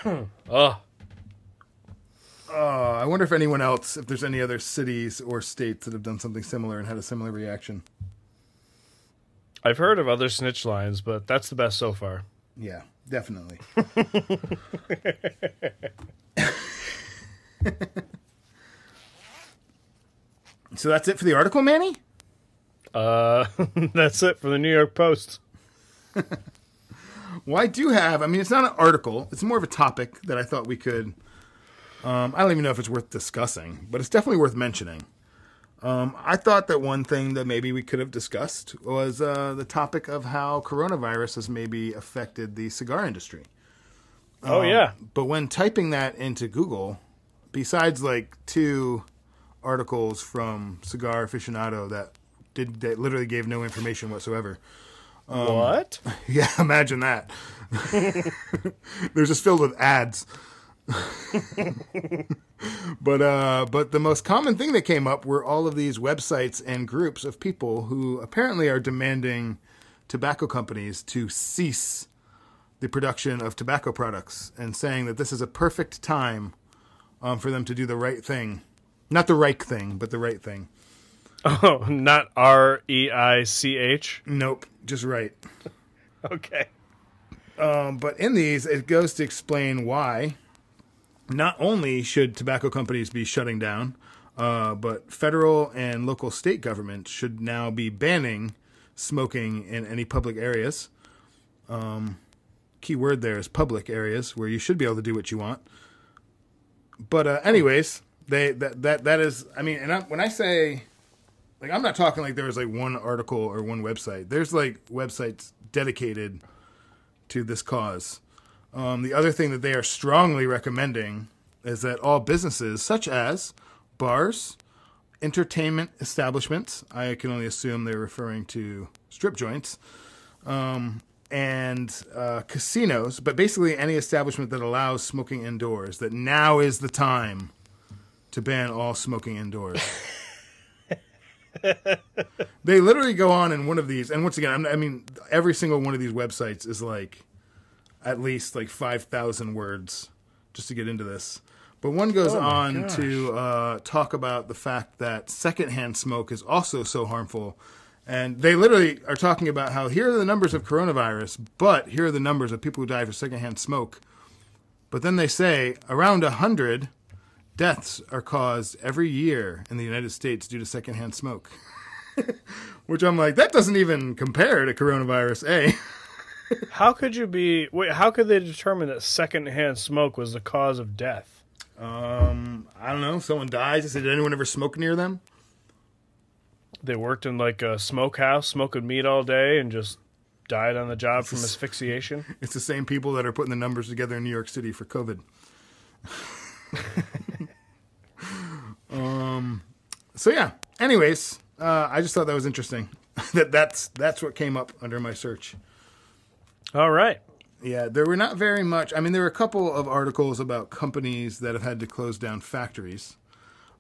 oh, Uh, I wonder if anyone else, if there's any other cities or states that have done something similar and had a similar reaction. I've heard of other snitch lines, but that's the best so far. Yeah, definitely. so that's it for the article, Manny? Uh, that's it for the New York Post. Well, I do have. I mean, it's not an article. It's more of a topic that I thought we could. Um, I don't even know if it's worth discussing, but it's definitely worth mentioning. Um, I thought that one thing that maybe we could have discussed was uh, the topic of how coronavirus has maybe affected the cigar industry. Oh yeah, But when typing that into Google, besides like two articles from Cigar Aficionado that did that literally gave no information whatsoever. what? Yeah, imagine that. They're just filled with ads. but uh, but the most common thing that came up were all of these websites and groups of people who apparently are demanding tobacco companies to cease the production of tobacco products and saying that this is a perfect time um, for them to do the right thing, not the right thing, but the right thing. Oh, not R E I C H. Nope, just right. Okay. Um, but in these, it goes to explain why not only should tobacco companies be shutting down, uh, but federal and local state governments should now be banning smoking in any public areas. Um, key word there is public areas where you should be able to do what you want. But uh, anyways, they that that that is. I mean, and I, when I say like I'm not talking like there was like one article or one website. There's like websites dedicated to this cause. Um, the other thing that they are strongly recommending is that all businesses, such as bars, entertainment establishments, I can only assume they're referring to strip joints, um, and uh, casinos, but basically any establishment that allows smoking indoors, that now is the time to ban all smoking indoors. they literally go on in one of these, and once again, I'm, I mean, every single one of these websites is like at least like 5,000 words just to get into this. But one goes Oh on gosh. to uh, talk about the fact that secondhand smoke is also so harmful. And they literally are talking about how here are the numbers of coronavirus, but here are the numbers of people who die from secondhand smoke. But then they say around 100 deaths are caused every year in the United States due to secondhand smoke. Which I'm like, that doesn't even compare to coronavirus, eh? How could you be? Wait, how could they determine that secondhand smoke was the cause of death? Um, I don't know. Someone dies. I said, did anyone ever smoke near them? They worked in like a smokehouse, smoking meat all day, and just died on the job from asphyxiation. It's the same people that are putting the numbers together in New York City for COVID. um, so yeah. Anyways, uh, I just thought that was interesting. that that's that's what came up under my search. All right. Yeah, there were not very much. I mean, there were a couple of articles about companies that have had to close down factories.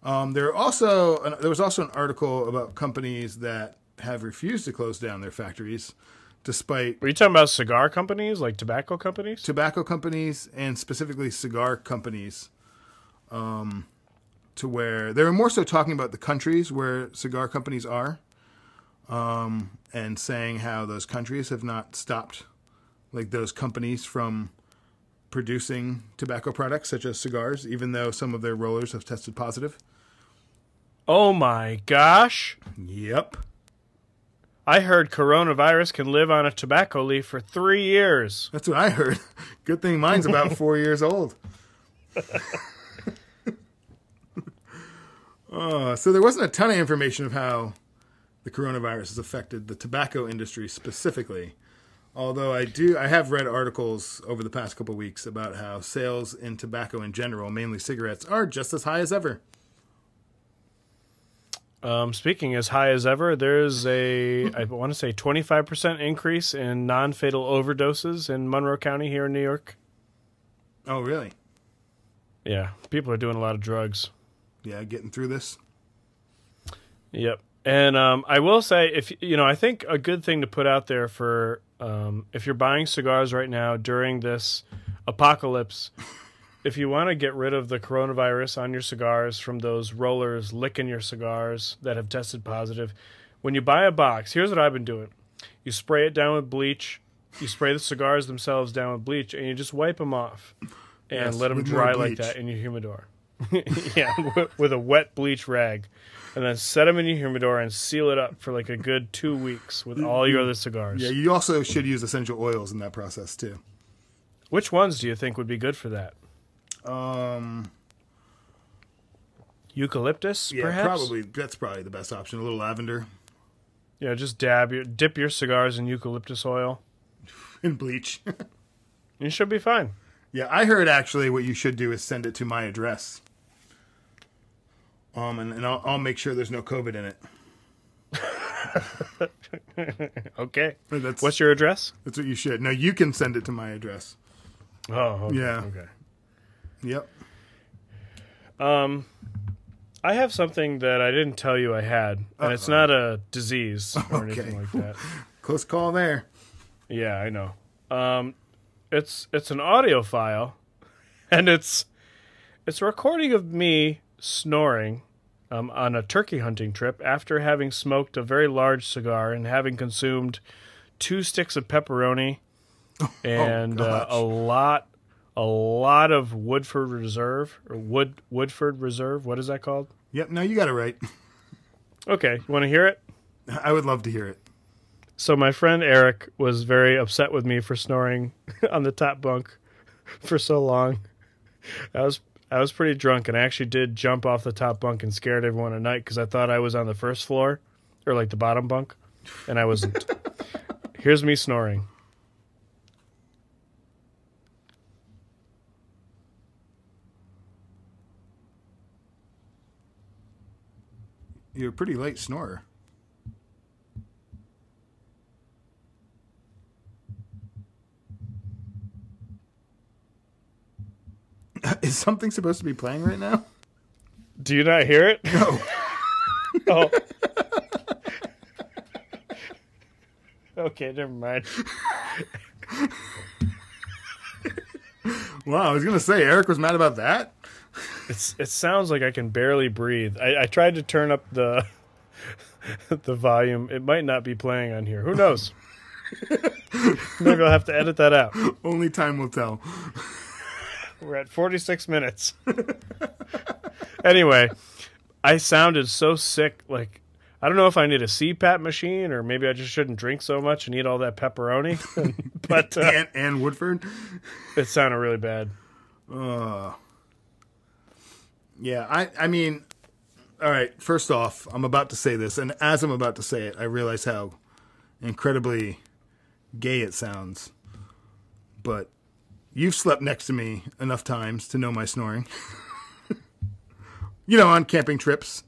Um, there also there was also an article about companies that have refused to close down their factories, despite Were you talking about cigar companies, like tobacco companies? tobacco companies and specifically cigar companies. Um, to where they were more so talking about the countries where cigar companies are, um, and saying how those countries have not stopped, like those companies from producing tobacco products such as cigars, even though some of their rollers have tested positive. Oh my gosh. Yep. I heard coronavirus can live on a tobacco leaf for three years. That's what I heard. Good thing mine's about four years old. uh, so there wasn't a ton of information of how the coronavirus has affected the tobacco industry specifically. Although I do, I have read articles over the past couple of weeks about how sales in tobacco in general, mainly cigarettes, are just as high as ever. Um, speaking as high as ever, there's a I want to say 25% increase in non-fatal overdoses in Monroe County here in New York. Oh, really? Yeah, people are doing a lot of drugs. Yeah, getting through this. Yep. And um, I will say, if you know, I think a good thing to put out there for um, if you're buying cigars right now during this apocalypse, if you want to get rid of the coronavirus on your cigars from those rollers licking your cigars that have tested positive, when you buy a box, here's what I've been doing: you spray it down with bleach, you spray the cigars themselves down with bleach, and you just wipe them off and Yes, let them dry like that in your humidor. yeah, with, with a wet bleach rag, and then set them in your humidor and seal it up for like a good two weeks with all your other cigars. Yeah, you also should use essential oils in that process too. Which ones do you think would be good for that? Um, Eucalyptus, yeah, perhaps. probably that's probably the best option. A little lavender Yeah, just dab your dip your cigars in eucalyptus oil. and bleach. You should be fine. yeah, I heard actually what you should do is send it to my address. Um, and, and I'll, I'll make sure there's no COVID in it. Okay. That's What's your address? that's what you should. No, you can send it to my address. Oh, okay, Yeah. Okay. Yep. Um, I have something that I didn't tell you I had, and it's not a disease or Okay. anything like that. Close call there. Yeah, I know. Um, it's it's an audio file, and it's it's a recording of me snoring um, on a turkey hunting trip after having smoked a very large cigar and having consumed two sticks of pepperoni and uh, Oh, gosh. a lot a lot of Woodford Reserve or Wood Woodford Reserve. What is that called? Yep. No, you got it right. Okay, you want to hear it? I would love to hear it. So my friend Eric was very upset with me for snoring on the top bunk for so long. I was I was pretty drunk and I actually did jump off the top bunk and scared everyone at night because I thought I was on the first floor or like the bottom bunk, and I wasn't. Here's me snoring. You're a pretty late snorer. Is something supposed to be playing right now? Do you not hear it? No. Oh. okay, never mind. Wow, I was gonna say Eric was mad about that. It's it sounds like I can barely breathe. I, I tried to turn up the the volume. It might not be playing on here. Who knows? Maybe I'll have to edit that out. Only time will tell. We're at 46 minutes. anyway, I sounded so sick. Like, I don't know if I need a CPAP machine or maybe I just shouldn't drink so much and eat all that pepperoni. but uh, and, and Woodford. it sounded really bad. Uh, Yeah, I I mean, all right. First off, I'm about to say this, and as I'm about to say it, I realize how incredibly gay it sounds. But you've slept next to me enough times to know my snoring. you know, on camping trips,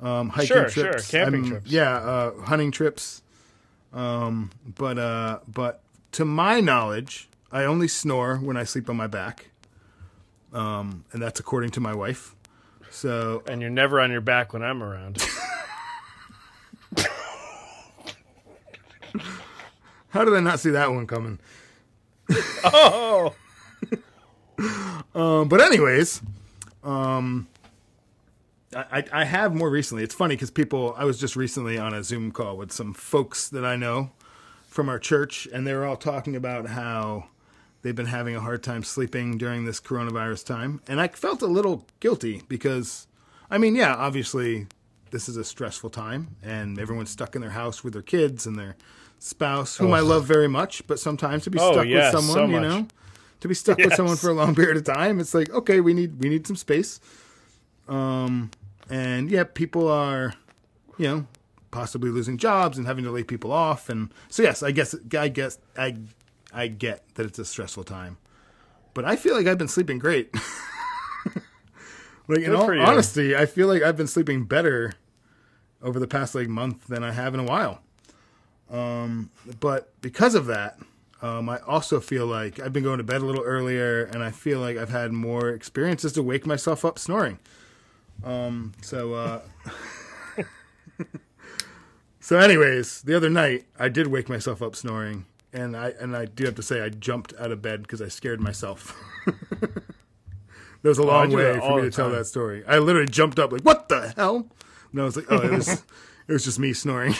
um, hiking Sure, sure, trips, camping I'm- trips. Yeah, uh, hunting trips. Um, but uh, but to my knowledge, I only snore when I sleep on my back. Um, and that's according to my wife. So And you're never on your back when I'm around. how did I not see that one coming? Oh, Um, but anyways, um, I, I have more recently. It's funny because people. I was just recently on a Zoom call with some folks that I know from our church, and they were all talking about how they've been having a hard time sleeping during this coronavirus time, and I felt a little guilty because, I mean, yeah, obviously this is a stressful time, and everyone's stuck in their house with their kids and their spouse, whom I love very much, but sometimes to be Oh, stuck yes, with someone, so you know? To be stuck with someone for a long period of time it's like okay we need we need some space. Um and yeah people are you know possibly losing jobs and having to lay people off. And so yes i guess i guess i i get that it's a stressful time. But i feel like i've been sleeping great. Like in Good all for honesty i feel like i've been sleeping better over the past like month than i have in a while um but because of that um, I also feel like I've been going to bed a little earlier, and I feel like I've had more experiences to wake myself up snoring. Um, so, uh, so, anyways, the other night I did wake myself up snoring, and I and I do have to say I jumped out of bed because I scared myself. there was a Oh, long do way for me to tell that story. I literally jumped up like, "What the hell?" And I was like, "Oh, it was it was just me snoring."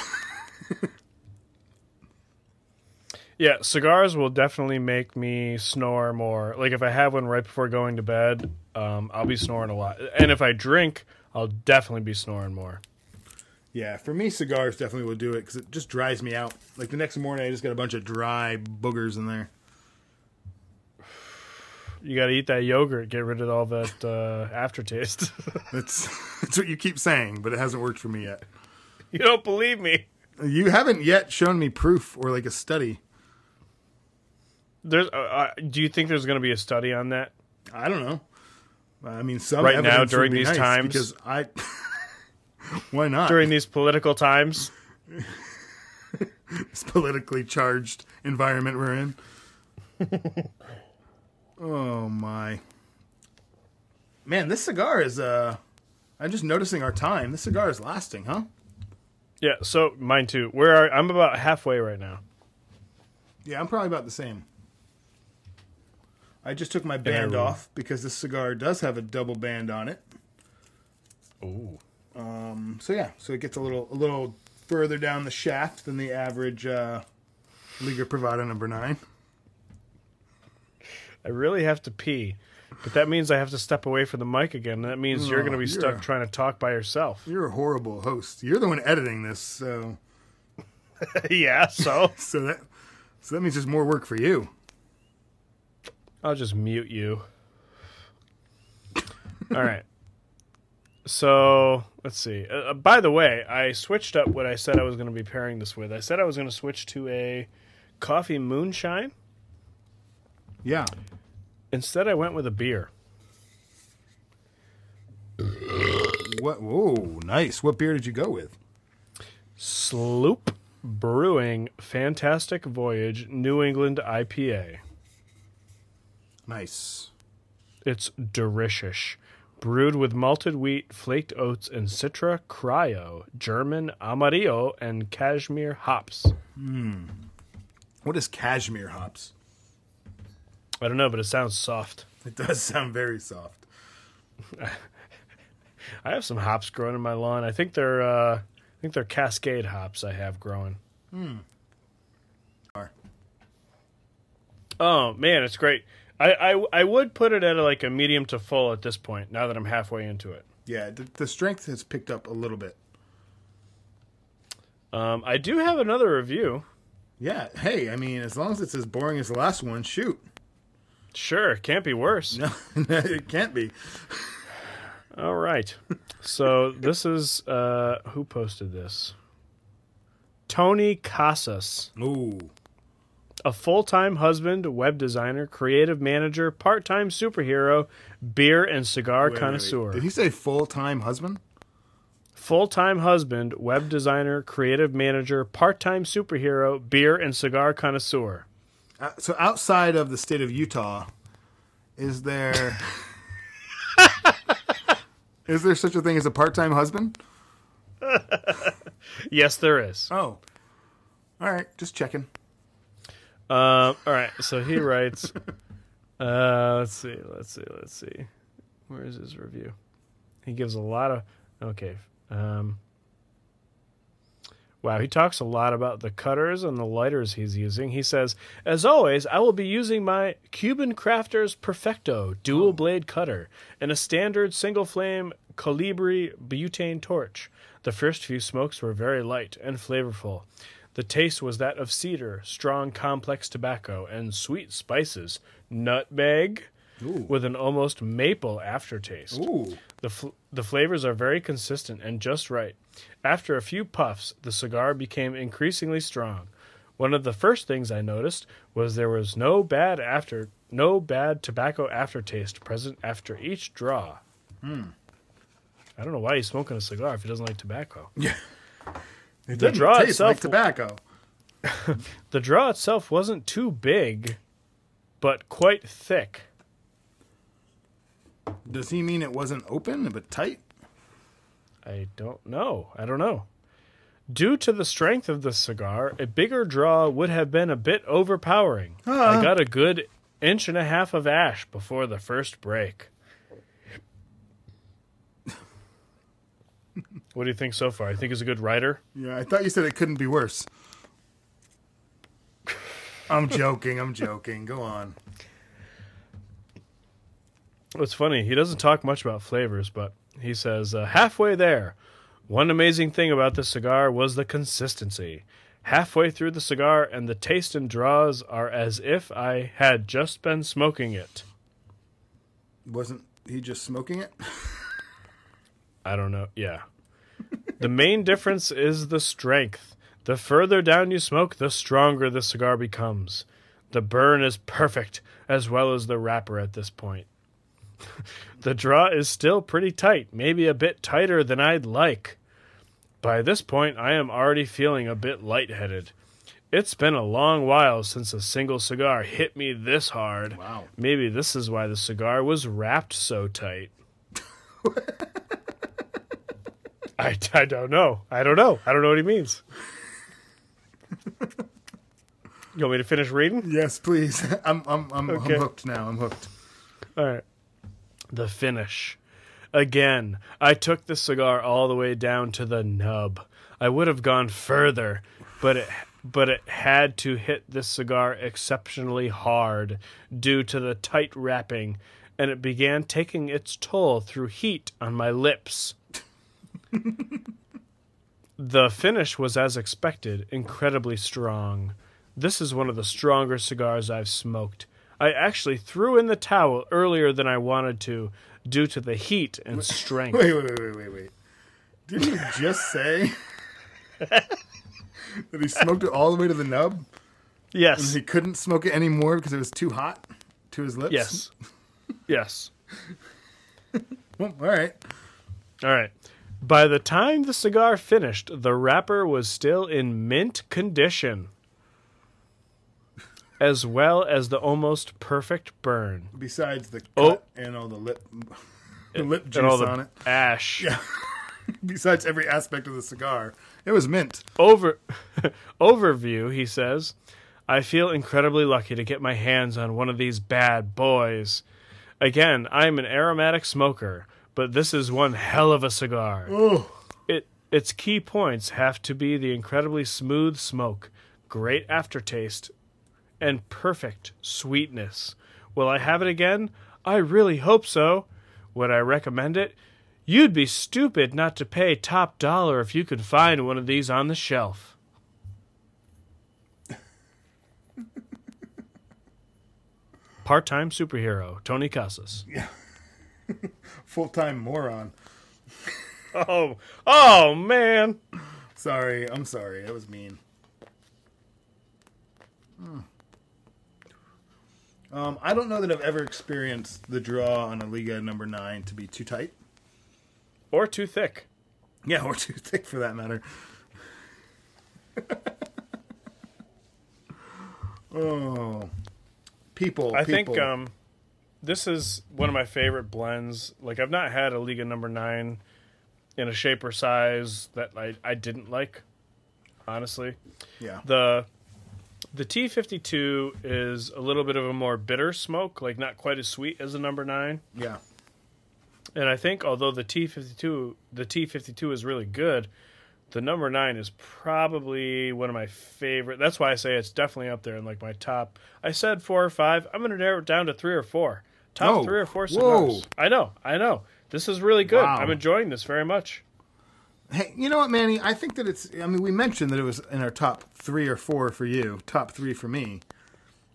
Yeah. Cigars will definitely make me snore more. Like if I have one right before going to bed, um, I'll be snoring a lot. And if I drink, I'll definitely be snoring more. Yeah, for me, cigars definitely will do it because it just dries me out. Like the next morning, I just got a bunch of dry boogers in there. You got to eat that yogurt, get rid of all that uh, aftertaste. That's that's what you keep saying, but it hasn't worked for me yet. you don't believe me? You haven't yet shown me proof or like a study. There's. Uh, uh, do you think there's going to be a study on that? I don't know. I mean, some Right now, during be these nice times? because I. Why not? During these political times, this politically charged environment we're in. oh my. Man, this cigar is uh I'm just noticing our time. This cigar is lasting, huh? yeah. So mine too. Where are I'm about halfway right now. Yeah, I'm probably about the same. I just took my band off because this cigar does have a double band on it. Oh. Um, so yeah, so it gets a little a little further down the shaft than the average uh, Liga Privada number nine. I really have to pee, but that means I have to step away from the mic again. That means you're Oh, going to be you're- stuck trying to talk by yourself. You're a horrible host. You're the one editing this, so yeah. So so that so that means there's more work for you. I'll just mute you. All right. So let's see. Uh, uh, by the way, I switched up what I said I was going to be pairing this with. I said I was going to switch to a coffee moonshine. Yeah. Instead, I went with a beer. What? Whoa, nice. What beer did you go with? Sloop Brewing Fantastic Voyage New England IPA. Nice. It's delicious. Brewed with malted wheat, flaked oats, and Citra Cryo, German Amarillo, and Cashmere hops. Hmm. What is cashmere hops? I don't know, but it sounds soft. It does sound very soft. I have some hops growing in my lawn. I think they're uh, I think they're Cascade hops I have growing. Are. Oh man, it's great. I, I I would put it at a, like a medium to full at this point. Now that I'm halfway into it, Yeah, the, the strength has picked up a little bit. um, I do have another review. Yeah. Hey, I mean, as long as it's as boring as the last one, shoot. Sure, can't be worse. No, it can't be. All right. So this is uh, who posted this? Tony Casas, Ooh. A full-time husband, web designer, creative manager, part-time superhero, beer and cigar Wait, wait, wait. connoisseur. Did he say full time husband? Full-time husband, web designer, creative manager, part-time superhero, beer and cigar connoisseur. Uh, so outside of the state of Utah, is there is there such a thing as a part time husband? Yes, there is. Oh, all right, just checking. Um, all right, so he writes. uh, let's see, let's see, let's see. Where is his review? He gives a lot of. Okay. Um, wow, he talks a lot about the cutters and the lighters he's using. He says, "As always, I will be using my Cuban Crafters Perfecto dual blade cutter and a standard single flame Colibri butane torch. The first few smokes were very light and flavorful." The taste was that of cedar, strong, complex tobacco, and sweet spices, nutmeg, Ooh. with an almost maple aftertaste. Ooh, The, fl- the flavors are very consistent and just right. After a few puffs, the cigar became increasingly strong. One of the first things I noticed was there was no bad after no bad tobacco aftertaste present after each draw. Hmm. I don't know why he's smoking a cigar if he doesn't like tobacco. yeah. It The draw taste itself- like tobacco. The draw itself wasn't too big, but quite thick. Does he mean it wasn't open but tight? I don't know. I don't know. Due to the strength of the cigar, a bigger draw would have been a bit overpowering. I ah. got a good inch and a half of ash before the first break. What do you think so far? I think he's a good writer. Yeah, I thought you said it couldn't be worse. I'm joking. I'm joking. Go on. What's funny, he doesn't talk much about flavors, but he says, uh, halfway there. One amazing thing about this cigar was the consistency. Halfway through the cigar, and the taste and draws are as if I had just been smoking it. Wasn't he just smoking it? I don't know. Yeah. The main difference is the strength. The further down you smoke, the stronger the cigar becomes. The burn is perfect, as well as the wrapper at this point. the draw is still pretty tight, maybe a bit tighter than I'd like. By this point, I am already feeling a bit lightheaded. It's been a long while since a single cigar hit me this hard. Wow. Maybe this is why the cigar was wrapped so tight. I, I don't know. I don't know. I don't know what he means. you want me to finish reading? Yes, please. I'm I'm I'm, Okay. I'm hooked now. I'm hooked. All right. The finish. Again, I took the cigar all the way down to the nub. I would have gone further, but it but it had to hit this cigar exceptionally hard due to the tight wrapping, and it began taking its toll through heat on my lips. the finish was as expected, incredibly strong. This is one of the stronger cigars I've smoked. I actually threw in the towel earlier than I wanted to due to the heat and strength. Wait, wait, wait, wait, wait, wait. Didn't you just say that he smoked it all the way to the nub? And Yes. he couldn't smoke it anymore because it was too hot to his lips? Yes. Yes. Well, all right. All right. By the time the cigar finished, the wrapper was still in mint condition, as well as the almost perfect burn Besides the oh. cut Oh. and all the lip the lip juice and all the on it. ash. Yeah. Besides every aspect of the cigar. It was mint. Over overview, he says, I feel incredibly lucky to get my hands on one of these bad boys. Again, I'm an aromatic smoker, but this is one hell of a cigar. Oh. It its key points have to be the incredibly smooth smoke, great aftertaste, and perfect sweetness. Will I have it again? I really hope so. Would I recommend it? You'd be stupid not to pay top dollar if you could find one of these on the shelf. Part time superhero, Tony Casas. Full time moron. Oh, oh man. Sorry, I'm sorry. That was mean. Hmm. Um, I don't know that I've ever experienced the draw on a Liga number nine to be too tight. Or too thick. Yeah, or too thick for that matter. oh, people. I people. think um, this is one of my favorite blends. Like I've not had a Liga number nine in a shape or size that I, I didn't like. Honestly, yeah, the the T fifty two is a little bit of a more bitter smoke, like not quite as sweet as the number nine. yeah, And I think although the T fifty two the T fifty two is really good, the number nine is probably one of my favorite. That's why I say it's definitely up there in like my top. I said four or five. I'm gonna narrow it down to three or four. Top three or four whoa. cigars. I know, I know. This is really good. Wow. I'm enjoying this very much. Hey, you know what, Manny? I think that it's. I mean, we mentioned that it was in our top three or four for you, top three for me.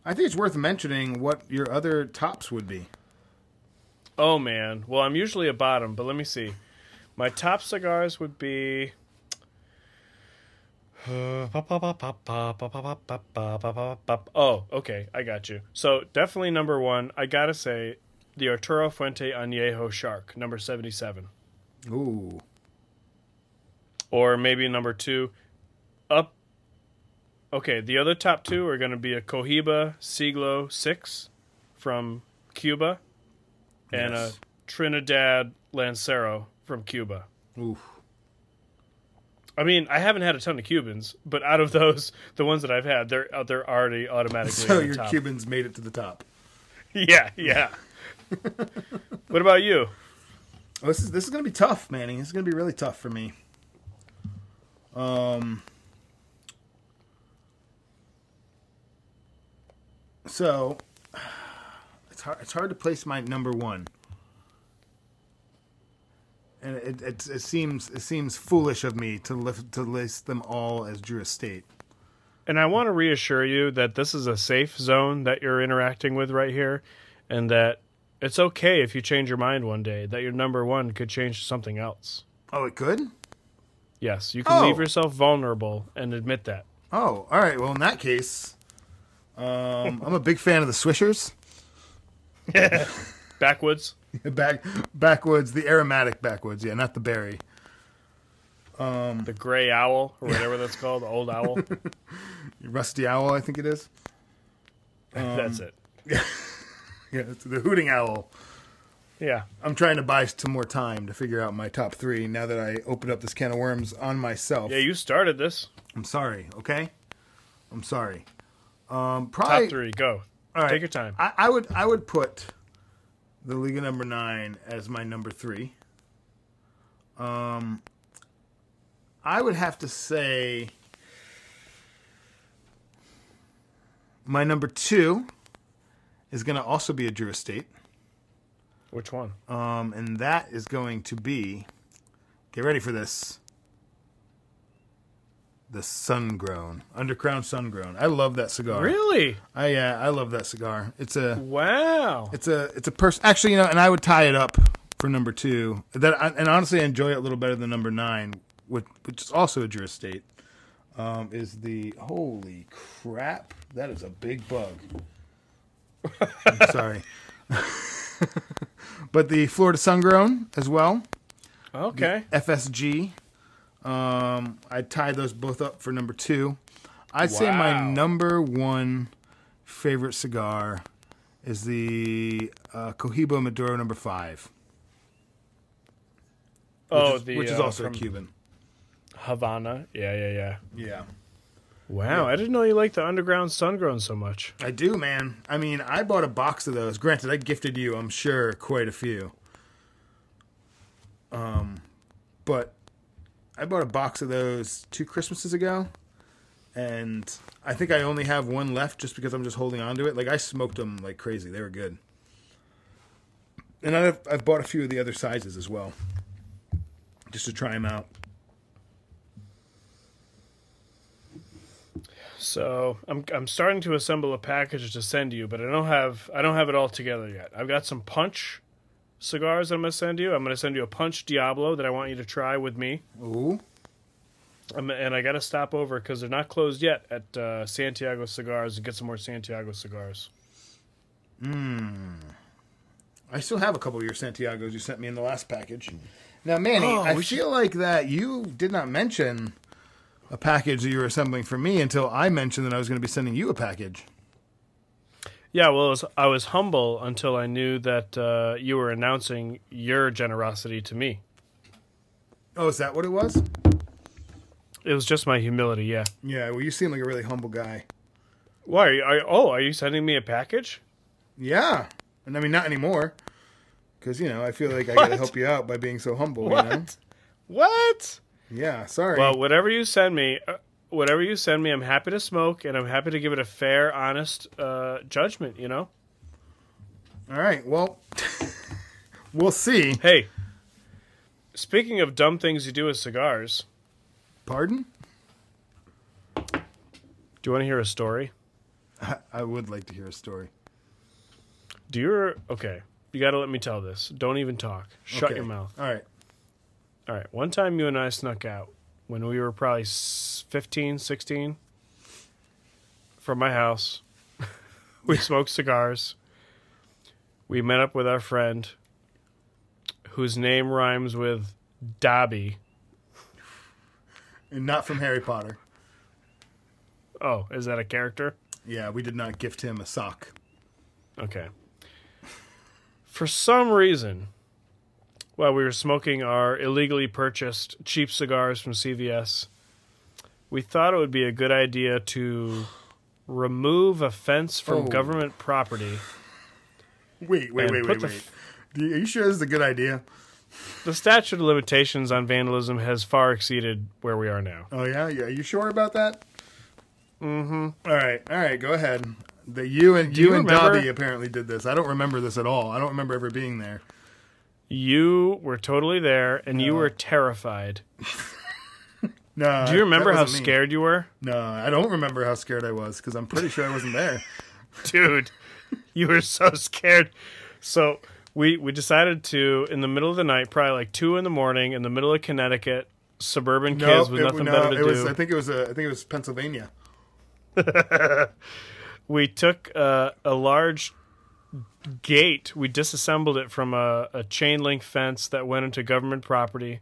I think it's worth mentioning what your other tops would be. Oh man. Well, I'm usually a bottom, but let me see. My top cigars would be. Oh, okay, I got you. So definitely number one. I gotta say, the Arturo Fuente Añejo Shark, number seventy-seven, Ooh, or maybe number two. Up. Okay, the other top two are gonna be a Cohiba Siglo Six from Cuba, and Yes. a Trinidad Lancero from Cuba. ooh. I mean, I haven't had a ton of Cubans, but out of those, the ones that I've had, they're uh, they're already automatically. So your top. Cubans made it to the top. Yeah, yeah. what about you? Oh, this is this is gonna be tough, Manny. This is gonna be really tough for me. Um. So, it's hard. It's hard to place my number one, and it it, it seems it seems foolish of me to lift, to list them all as Drew Estate. And I want to reassure you that this is a safe zone that you're interacting with right here, and that it's okay if you change your mind one day. That your number one could change to something else. Oh, it could. Yes, you can Oh. leave yourself vulnerable and admit that. Oh, all right. Well, in that case, um, I'm a big fan of the Swishers. Backwoods. Back backwoods, the aromatic backwoods, yeah, not the berry. Um, The gray owl, or whatever that's called, the old owl. Rusty owl, I think it is. that's it. Yeah, it's the hooting owl. Yeah. I'm trying to buy some more time to figure out my top three now that I opened up this can of worms on myself. Yeah, you started this. I'm sorry, okay? I'm sorry. Um, probably, Top three, go. all right. Take your time. I, I would I would put the Liga number nine as my number three. Um, I would have to say my number two is going to also be a Drew Estate, Which one? um, and that is going to be. Get ready for this. The Sun Grown, Undercrown Sun Grown. I love that cigar. Really? I yeah, I love that cigar. It's a Wow. it's a it's a person. Actually, you know, and I would tie it up for number two. That I, and honestly, I enjoy it a little better than number nine, which which is also a Drew Estate. Um, is the holy crap? That is a big bug. I'm sorry, but the Florida Sungrown as well. Okay. FSG. Um, I tied those both up for number two. I'd say my number one favorite cigar is the uh, Cohiba Maduro number five. Which oh, is, the which is uh, also Cuban. Havana. Yeah, yeah, yeah. Yeah, Wow, I didn't know you liked the Undercrown sun grown so much. I do, man. I mean, I bought a box of those. Granted, I gifted you, I'm sure, quite a few. Um, but I bought a box of those two Christmases ago, and I think I only have one left just because I'm just holding on to it. Like I smoked them like crazy; they were good. And I've I've bought a few of the other sizes as well, just to try them out. So I'm I'm starting to assemble a package to send you, but I don't have I don't have it all together yet. I've got some punch cigars that I'm going to send you. I'm going to send you a Punch Diablo that I want you to try with me. Ooh. Um, and I got to stop over because they're not closed yet at uh, Santiago Cigars and get some more Santiago cigars. Mmm. I still have a couple of your Santiago's you sent me in the last package. Now, Manny, Oh, I we feel like that you did not mention a package that you were assembling for me until I mentioned that I was going to be sending you a package. Yeah, well, was, I was humble until I knew that uh, you were announcing your generosity to me. Oh, is that what it was? It was just my humility, yeah. Yeah, well, you seem like a really humble guy. Why? Are you, are, oh, are you sending me a package? Yeah. And I mean, not anymore. Because, you know, I feel like I got to help you out by being so humble, What? you know? What? Yeah, sorry. Well, whatever you send me, uh, whatever you send me, I'm happy to smoke, and I'm happy to give it a fair, honest uh, judgment. You know. All right, well, we'll see. Hey, speaking of dumb things you do with cigars, Pardon? do you want to hear a story? I, would like to hear a story. Do you? Okay, you got to let me tell this. Don't even talk. Shut Okay. your mouth. All right. All right. One time you and I snuck out when we were probably s- 15, 16 from my house. we smoked cigars. We met up with our friend whose name rhymes with Dobby. And not from Harry Potter. Oh, is that a character? Yeah, we did not gift him a sock. Okay. For some reason, while we were smoking our illegally purchased cheap cigars from CVS, we thought it would be a good idea to remove a fence from Oh. government property. Wait, wait, wait, wait, wait. f- Are you sure this is a good idea? The statute of limitations on vandalism has far exceeded where we are now. Oh yeah, yeah. Are you sure about that? Mm-hmm. All right, all right. Go ahead. The you and you, you and remember- Dobby apparently did this. I don't remember this at all. I don't remember ever being there. You were totally there and you were terrified. No. Do you remember that how wasn't me. scared you were? No, I don't remember how scared I was because I'm pretty sure I wasn't there. dude you were so scared so we we decided to in the middle of the night probably like two in the morning in the middle of connecticut suburban kids with it, nothing no, better to it was. do I think it was. Uh, I think it was Pennsylvania. we took uh, a large gate we disassembled it from a, a chain link fence that went into government property.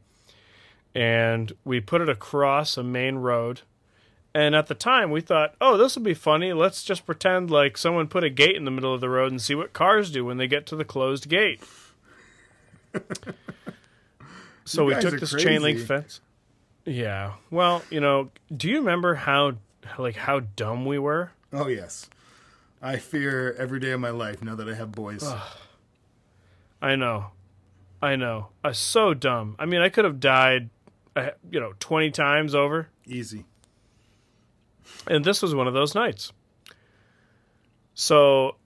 And we put it across a main road. And at the time we thought oh this will be funny. Let's just pretend like someone put a gate in the middle of the road and see what cars do when they get to the closed gate. So You we took this chain link fence. Yeah. Well you know do you remember how like how dumb we were? Oh yes, I fear every day of my life now that I have boys. I know. I know. I was so dumb. I mean, I could have died, uh, you know, 20 times over. Easy. And this was one of those nights. So,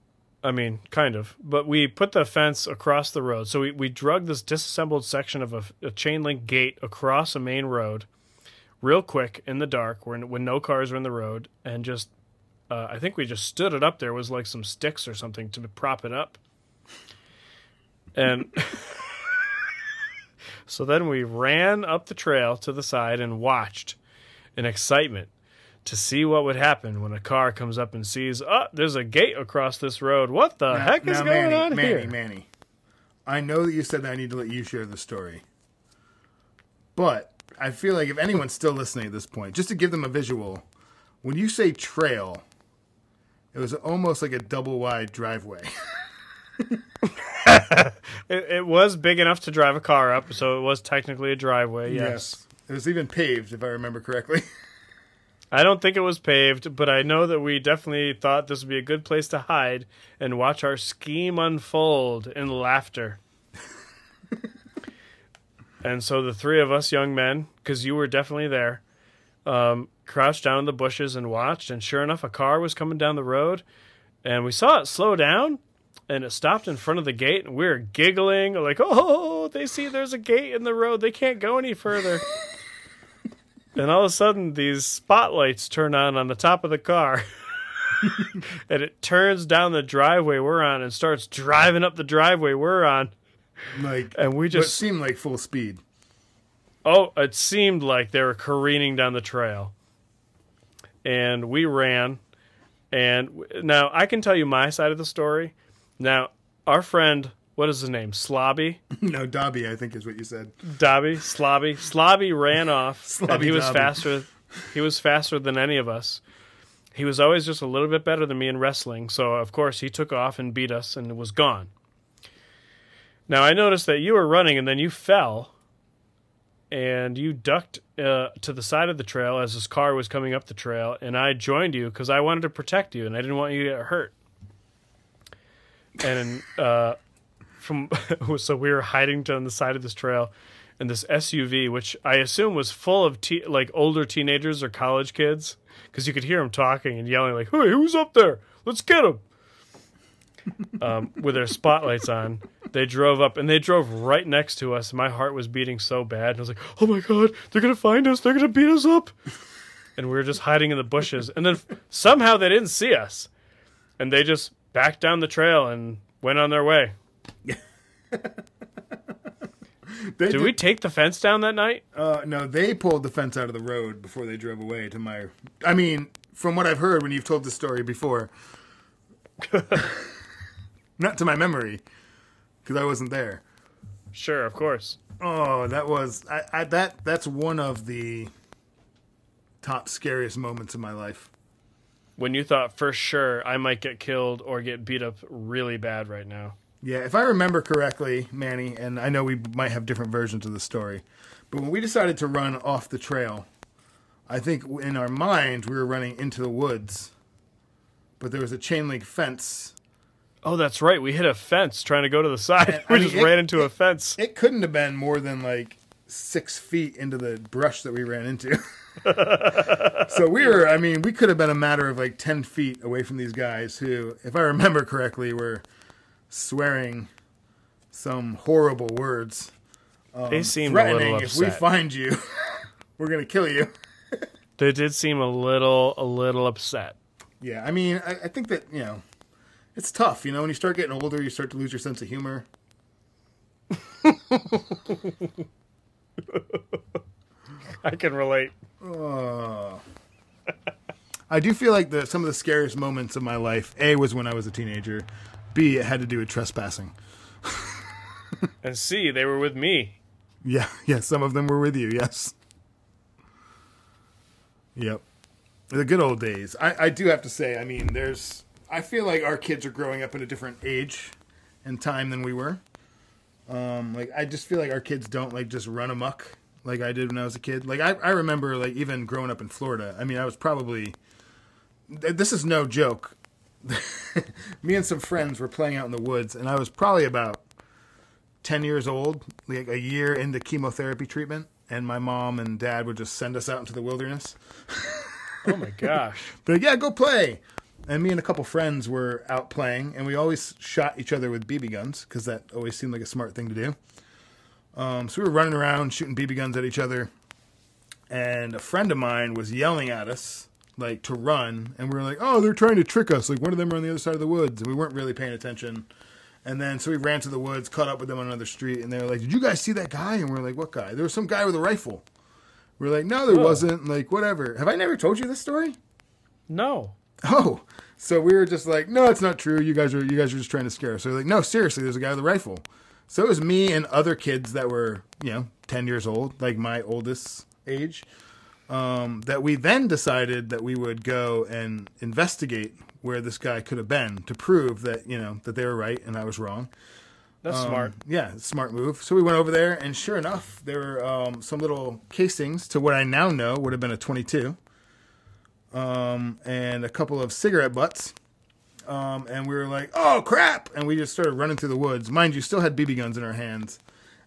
I mean, kind of. But we put the fence across the road. So we, we drug this disassembled section of a, a chain link gate across a main road real quick in the dark when, when no cars were in the road and just, uh, I think we just stood it up there. Was like some sticks or something to prop it up. And so then we ran up the trail to the side and watched in excitement to see what would happen when a car comes up and sees, oh, there's a gate across this road. What the Now- heck is going Manny, on Manny, here? Manny, I know that you said that I need to let you share the story, but I feel like if anyone's still listening at this point, just to give them a visual, when you say trail, it was almost like a double wide driveway. It, it was big enough to drive a car up, so it was technically a driveway. Yes. It was even paved, if I remember correctly. I don't think it was paved, but I know that we definitely thought this would be a good place to hide and watch our scheme unfold in laughter. and so the three of us young men, because you were definitely there, um, crouched down in the bushes and watched. And sure enough, a car was coming down the road, and we saw it slow down. And it stopped in front of the gate, and we were giggling like, "Oh, they see there's a gate in the road; they can't go any further." And all of a sudden, these spotlights turn on on the top of the car. and it turns down the driveway we're on and starts driving up the driveway we're on. Like, And we just- seemed like full speed. Oh, it seemed like they were careening down the trail. And we ran. And w- now I can tell you my side of the story. Now, our friend, what is his name? Slobby? no, Dobby, I think is what you said. Dobby? Slobby? Slobby ran off. and Slobby he was Dobby. faster. He was faster than any of us. He was always just a little bit better than me in wrestling. So, of course, he took off and beat us and was gone. Now, I noticed that you were running and then you fell and you ducked uh, to the side of the trail as his car was coming up the trail, and I joined you because I wanted to protect you and I didn't want you to get hurt. And uh, from so we were hiding down the side of this trail, and this SUV, which I assume was full of te- like older teenagers or college kids, because you could hear them talking and yelling like, "Hey, who's up there? Let's get him!" um, with their spotlights on. They drove up and they drove right next to us. My heart was beating so bad. And I was like, oh my God, they're going to find us. They're going to beat us up. And we were just hiding in the bushes. And then somehow they didn't see us. And they just backed down the trail and went on their way. They Did we take the fence down that night? Uh, no, they pulled the fence out of the road before they drove away. To my, I mean, from what I've heard when you've told the story before, not to my memory, because I wasn't there. Sure, of course. Oh, that was I, I. That that's one of the top scariest moments in my life. When you thought for sure I might get killed or get beat up really bad right now. Yeah, if I remember correctly, Manny, and I know we might have different versions of the story, but when we decided to run off the trail, I think in our minds we were running into the woods, but there was a chain link fence. Oh, that's right. We hit a fence trying to go to the side. I we mean, just it- ran into a fence. It couldn't have been more than like six feet into the brush that we ran into. so we were, I mean, we could have been a matter of like 10 feet away from these guys who, if I remember correctly, were swearing some horrible words. Um, they seemed threatening if we find you, we're gonna kill you. they did seem a little, a little upset. Yeah, I mean, I, I think that you know, it's tough. You know, when you start getting older, you start to lose your sense of humor. I can relate. Oh. I do feel like the some of the scariest moments of my life. A was when I was a teenager. B it had to do with trespassing. And see, they were with me. Yeah, yeah. Some of them were with you. Yes. Yep. The good old days. I, I do have to say. I mean, there's. I feel like our kids are growing up in a different age and time than we were. Um, like I just feel like our kids don't like just run amok like I did when I was a kid. Like I, I remember like even growing up in Florida. I mean, I was probably. This is no joke. Me and some friends were playing out in the woods, and I was probably about 10 years old, like a year into chemotherapy treatment, and my mom and dad would just send us out into the wilderness. Oh my gosh. They're yeah, go play. And me and a couple friends were out playing, and we always shot each other with BB guns because that always seemed like a smart thing to do. Um, so we were running around shooting BB guns at each other, and a friend of mine was yelling at us like to run, and we were like, "Oh, they're trying to trick us!" Like one of them are on the other side of the woods, and we weren't really paying attention. And then so we ran to the woods, caught up with them on another street, and they were like, "Did you guys see that guy?" And we are like, "What guy?" There was some guy with a rifle. We are like, "No, there wasn't." Like whatever. Have I never told you this story? No. Oh, so we were just like, no, it's not true. You guys are you guys are just trying to scare us. So we're like, no, seriously, there's a guy with a rifle. So it was me and other kids that were, you know, ten years old, like my oldest age. Um, that we then decided that we would go and investigate where this guy could have been to prove that you know that they were right and I was wrong. That's Um, smart. Yeah, smart move. So we went over there, and sure enough, there were um, some little casings to what I now know would have been a 22, um, and a couple of cigarette butts. Um, and we were like, "Oh crap!" And we just started running through the woods. Mind you, still had BB guns in our hands.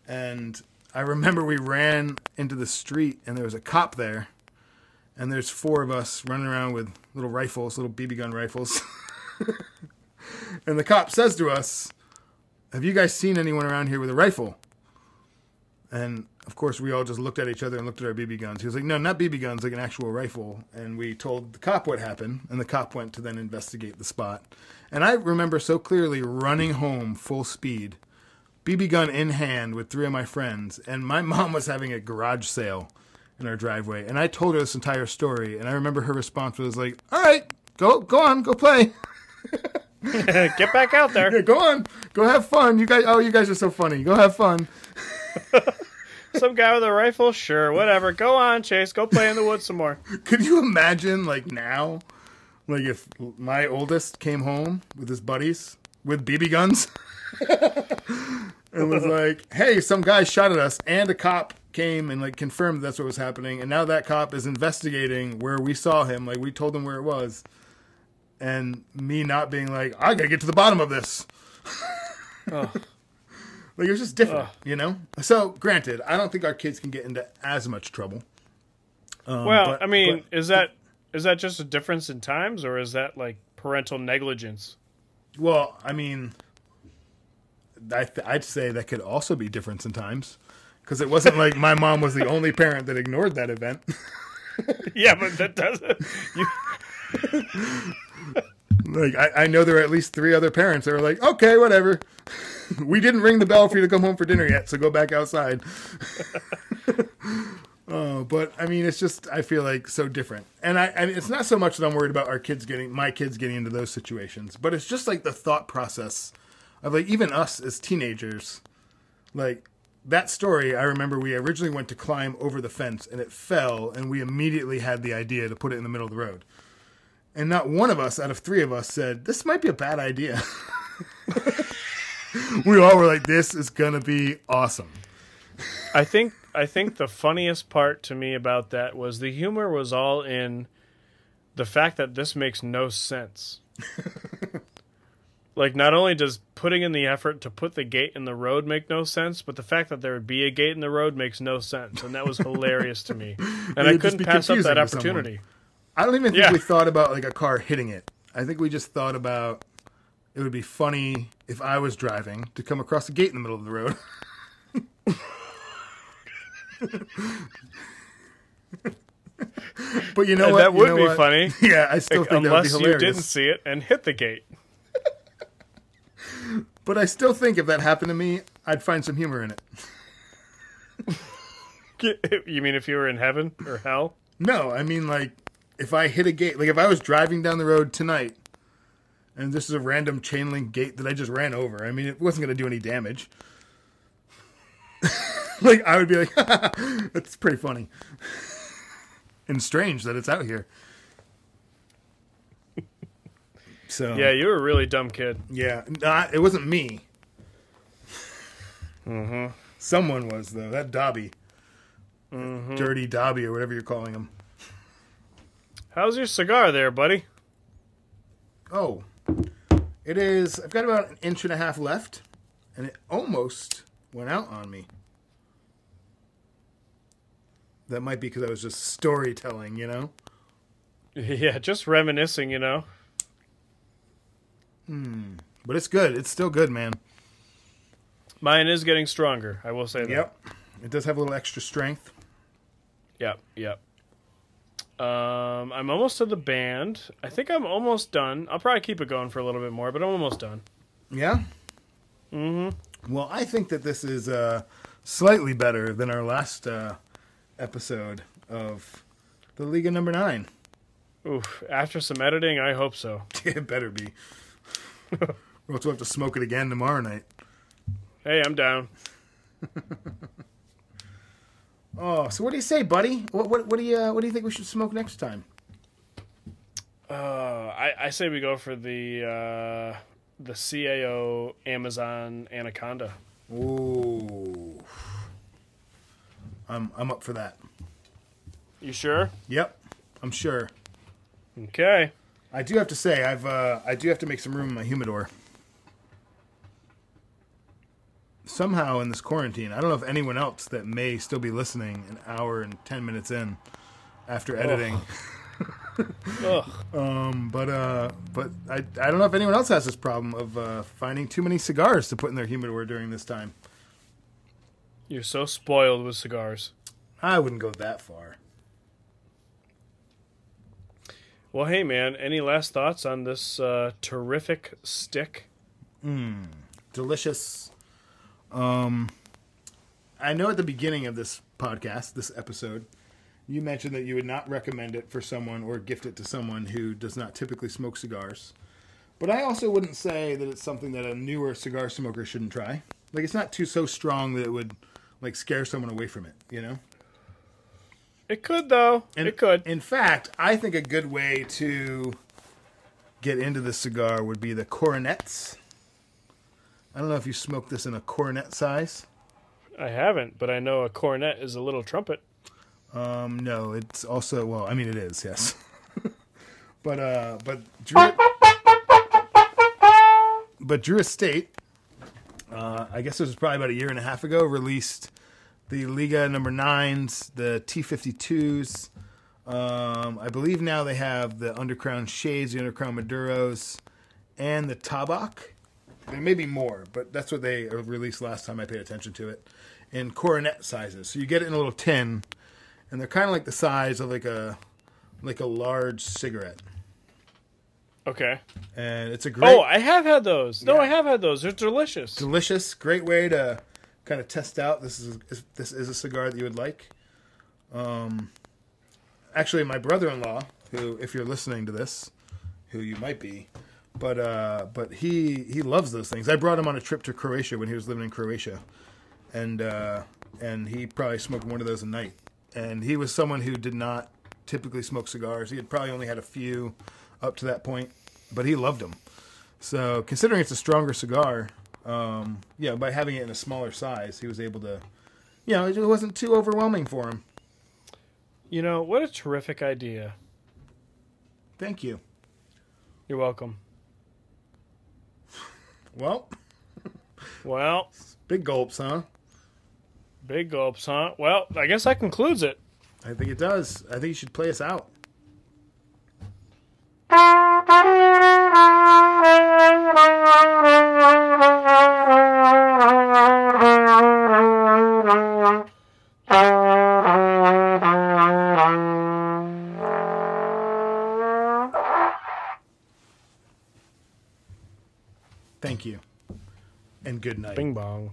And I remember we ran into the street, and there was a cop there. And there's four of us running around with little rifles, little BB gun rifles. and the cop says to us, have you guys seen anyone around here with a rifle? And of course, we all just looked at each other and looked at our BB guns. He was like, no, not BB guns, like an actual rifle. And we told the cop what happened, and the cop went to then investigate the spot. And I remember so clearly running home full speed, BB gun in hand with three of my friends, and my mom was having a garage sale in our driveway, and I told her this entire story, and I remember her response was like, "All right, go go on, go play." Get back out there. Yeah, go on, go have fun. You guys, oh, you guys are so funny. Go have fun. Some guy with a rifle? Sure, whatever. Go on, Chase. Go play in the woods some more. Could you imagine, like now, like if my oldest came home with his buddies with BB guns and was like, "Hey, some guy shot at us," and a cop came and like confirmed that's what was happening, and now that cop is investigating where we saw him. Like we told him where it was, and me not being like, "I gotta get to the bottom of this." Oh. Like it was just different, Ugh. you know. So, granted, I don't think our kids can get into as much trouble. Um, Well, but- I mean, but- is that is that just a difference in times, or is that like parental negligence? Well, I mean, I th- I'd say that could also be difference in times because it wasn't like my mom was the only parent that ignored that event. yeah, but that doesn't. You, like I, I know there are at least three other parents that were like, okay, whatever. we didn't ring the bell for you to come home for dinner yet, so go back outside. Oh, but I mean, it's just I feel like so different, and I and it's not so much that I'm worried about our kids getting my kids getting into those situations, but it's just like the thought process of like even us as teenagers, like that story. I remember we originally went to climb over the fence and it fell, and we immediately had the idea to put it in the middle of the road, and not one of us out of three of us said this might be a bad idea. we all were like, "This is gonna be awesome." I think I think the funniest part to me about that was the humor was all in the fact that this makes no sense. like not only does putting in the effort to put the gate in the road make no sense, but the fact that there would be a gate in the road makes no sense, and that was hilarious to me. And I would just couldn't pass up that to someone. opportunity. I don't even think Yeah. we thought about like a car hitting it. I think we just thought about it would be funny if I was driving to come across a gate in the middle of the road. but you know And what? that You would know be what? funny. Yeah, I still think that would be Unless you didn't see it and hit the gate. But I still think if that happened to me, I'd find some humor in it. You mean if you were in heaven or hell? No, I mean like if I hit a gate, like if I was driving down the road tonight, and this is a random chain link gate that I just ran over. I mean, it wasn't going to do any damage. like I would be like, that's pretty funny and strange that it's out here. So Yeah, you were a really dumb kid. yeah, not, it wasn't me. Mm-hmm. Someone was though. That Dobby, Mhm. dirty Dobby or whatever you're calling him. How's your cigar there, buddy? Oh, it is. I've got about an inch and a half left, and it almost went out on me. That might be because I was just storytelling, you know. Yeah, just reminiscing, you know. Hmm. But it's good. It's still good, man. Mine is getting stronger. I will say that. Yep. It does have a little extra strength. Yep. Yep. Um, I'm almost to the band. I think I'm almost done. I'll probably keep it going for a little bit more, but I'm almost done. Yeah. Mm-hmm. Well, I think that this is uh, slightly better than our last uh, episode of the Liga Number Nine. Oof. After some editing, I hope so. it better be. or else we'll have to smoke it again tomorrow night. Hey, I'm down. Oh, so what do you say, buddy? What what, what do you uh, what do you think we should smoke next time? Uh, I, I say we go for the uh, the CAO Amazon Anaconda. Ooh, I'm I'm up for that. You sure? Yep, I'm sure. Okay. I do have to say I've uh, I do have to make some room in my humidor. Somehow in this quarantine, I don't know if anyone else that may still be listening an hour and ten minutes in after editing. Ugh. Um, but uh, but I I don't know if anyone else has this problem of uh, finding too many cigars to put in their humidor during this time. You're so spoiled with cigars. I wouldn't go that far. Well, hey, man, any last thoughts on this uh, terrific stick? Hmm. Delicious. Um, I know at the beginning of this podcast, this episode, you mentioned that you would not recommend it for someone or gift it to someone who does not typically smoke cigars. But I also wouldn't say that it's something that a newer cigar smoker shouldn't try. Like it's not too so strong that it would like scare someone away from it, you know? It could though. And it could. In fact, I think a good way to get into the cigar would be the coronets. I don't know if you smoke this in a cornet size. I haven't, but I know a cornet is a little trumpet. Um, no, it's also well. I mean, it is yes, but uh, but Drew, but Drew Estate, uh, I guess it was probably about a year and a half ago, released the Liga number nines, the T fifty twos. Um, I believe now they have the Undercrown Shades, the Undercrown Maduros, and the Tabak. There may be more, but that's what they released last time I paid attention to it in coronet sizes. So you get it in a little tin, and they're kind of like the size of like a like a large cigarette. Okay. And it's a great, Oh, I have had those. No, Yeah. I have had those. They're delicious. delicious, great way to kind of test out this is this is a cigar that you would like. Um, actually, my brother-in-law, who, if you're listening to this, who you might be, but uh, but he he loves those things. I brought him on a trip to Croatia when he was living in Croatia, and uh, and he probably smoked one of those a night. And he was someone who did not typically smoke cigars. He had probably only had a few up to that point, but he loved them. So considering it's a stronger cigar, um, yeah, by having it in a smaller size, he was able to, you know, it wasn't too overwhelming for him. You know, what a terrific idea. Thank you. You're welcome. Well, Well, big gulps, huh? big gulps, huh? Well, I guess that concludes it. I think it does. I think you should play us out. And good night. Bing bong.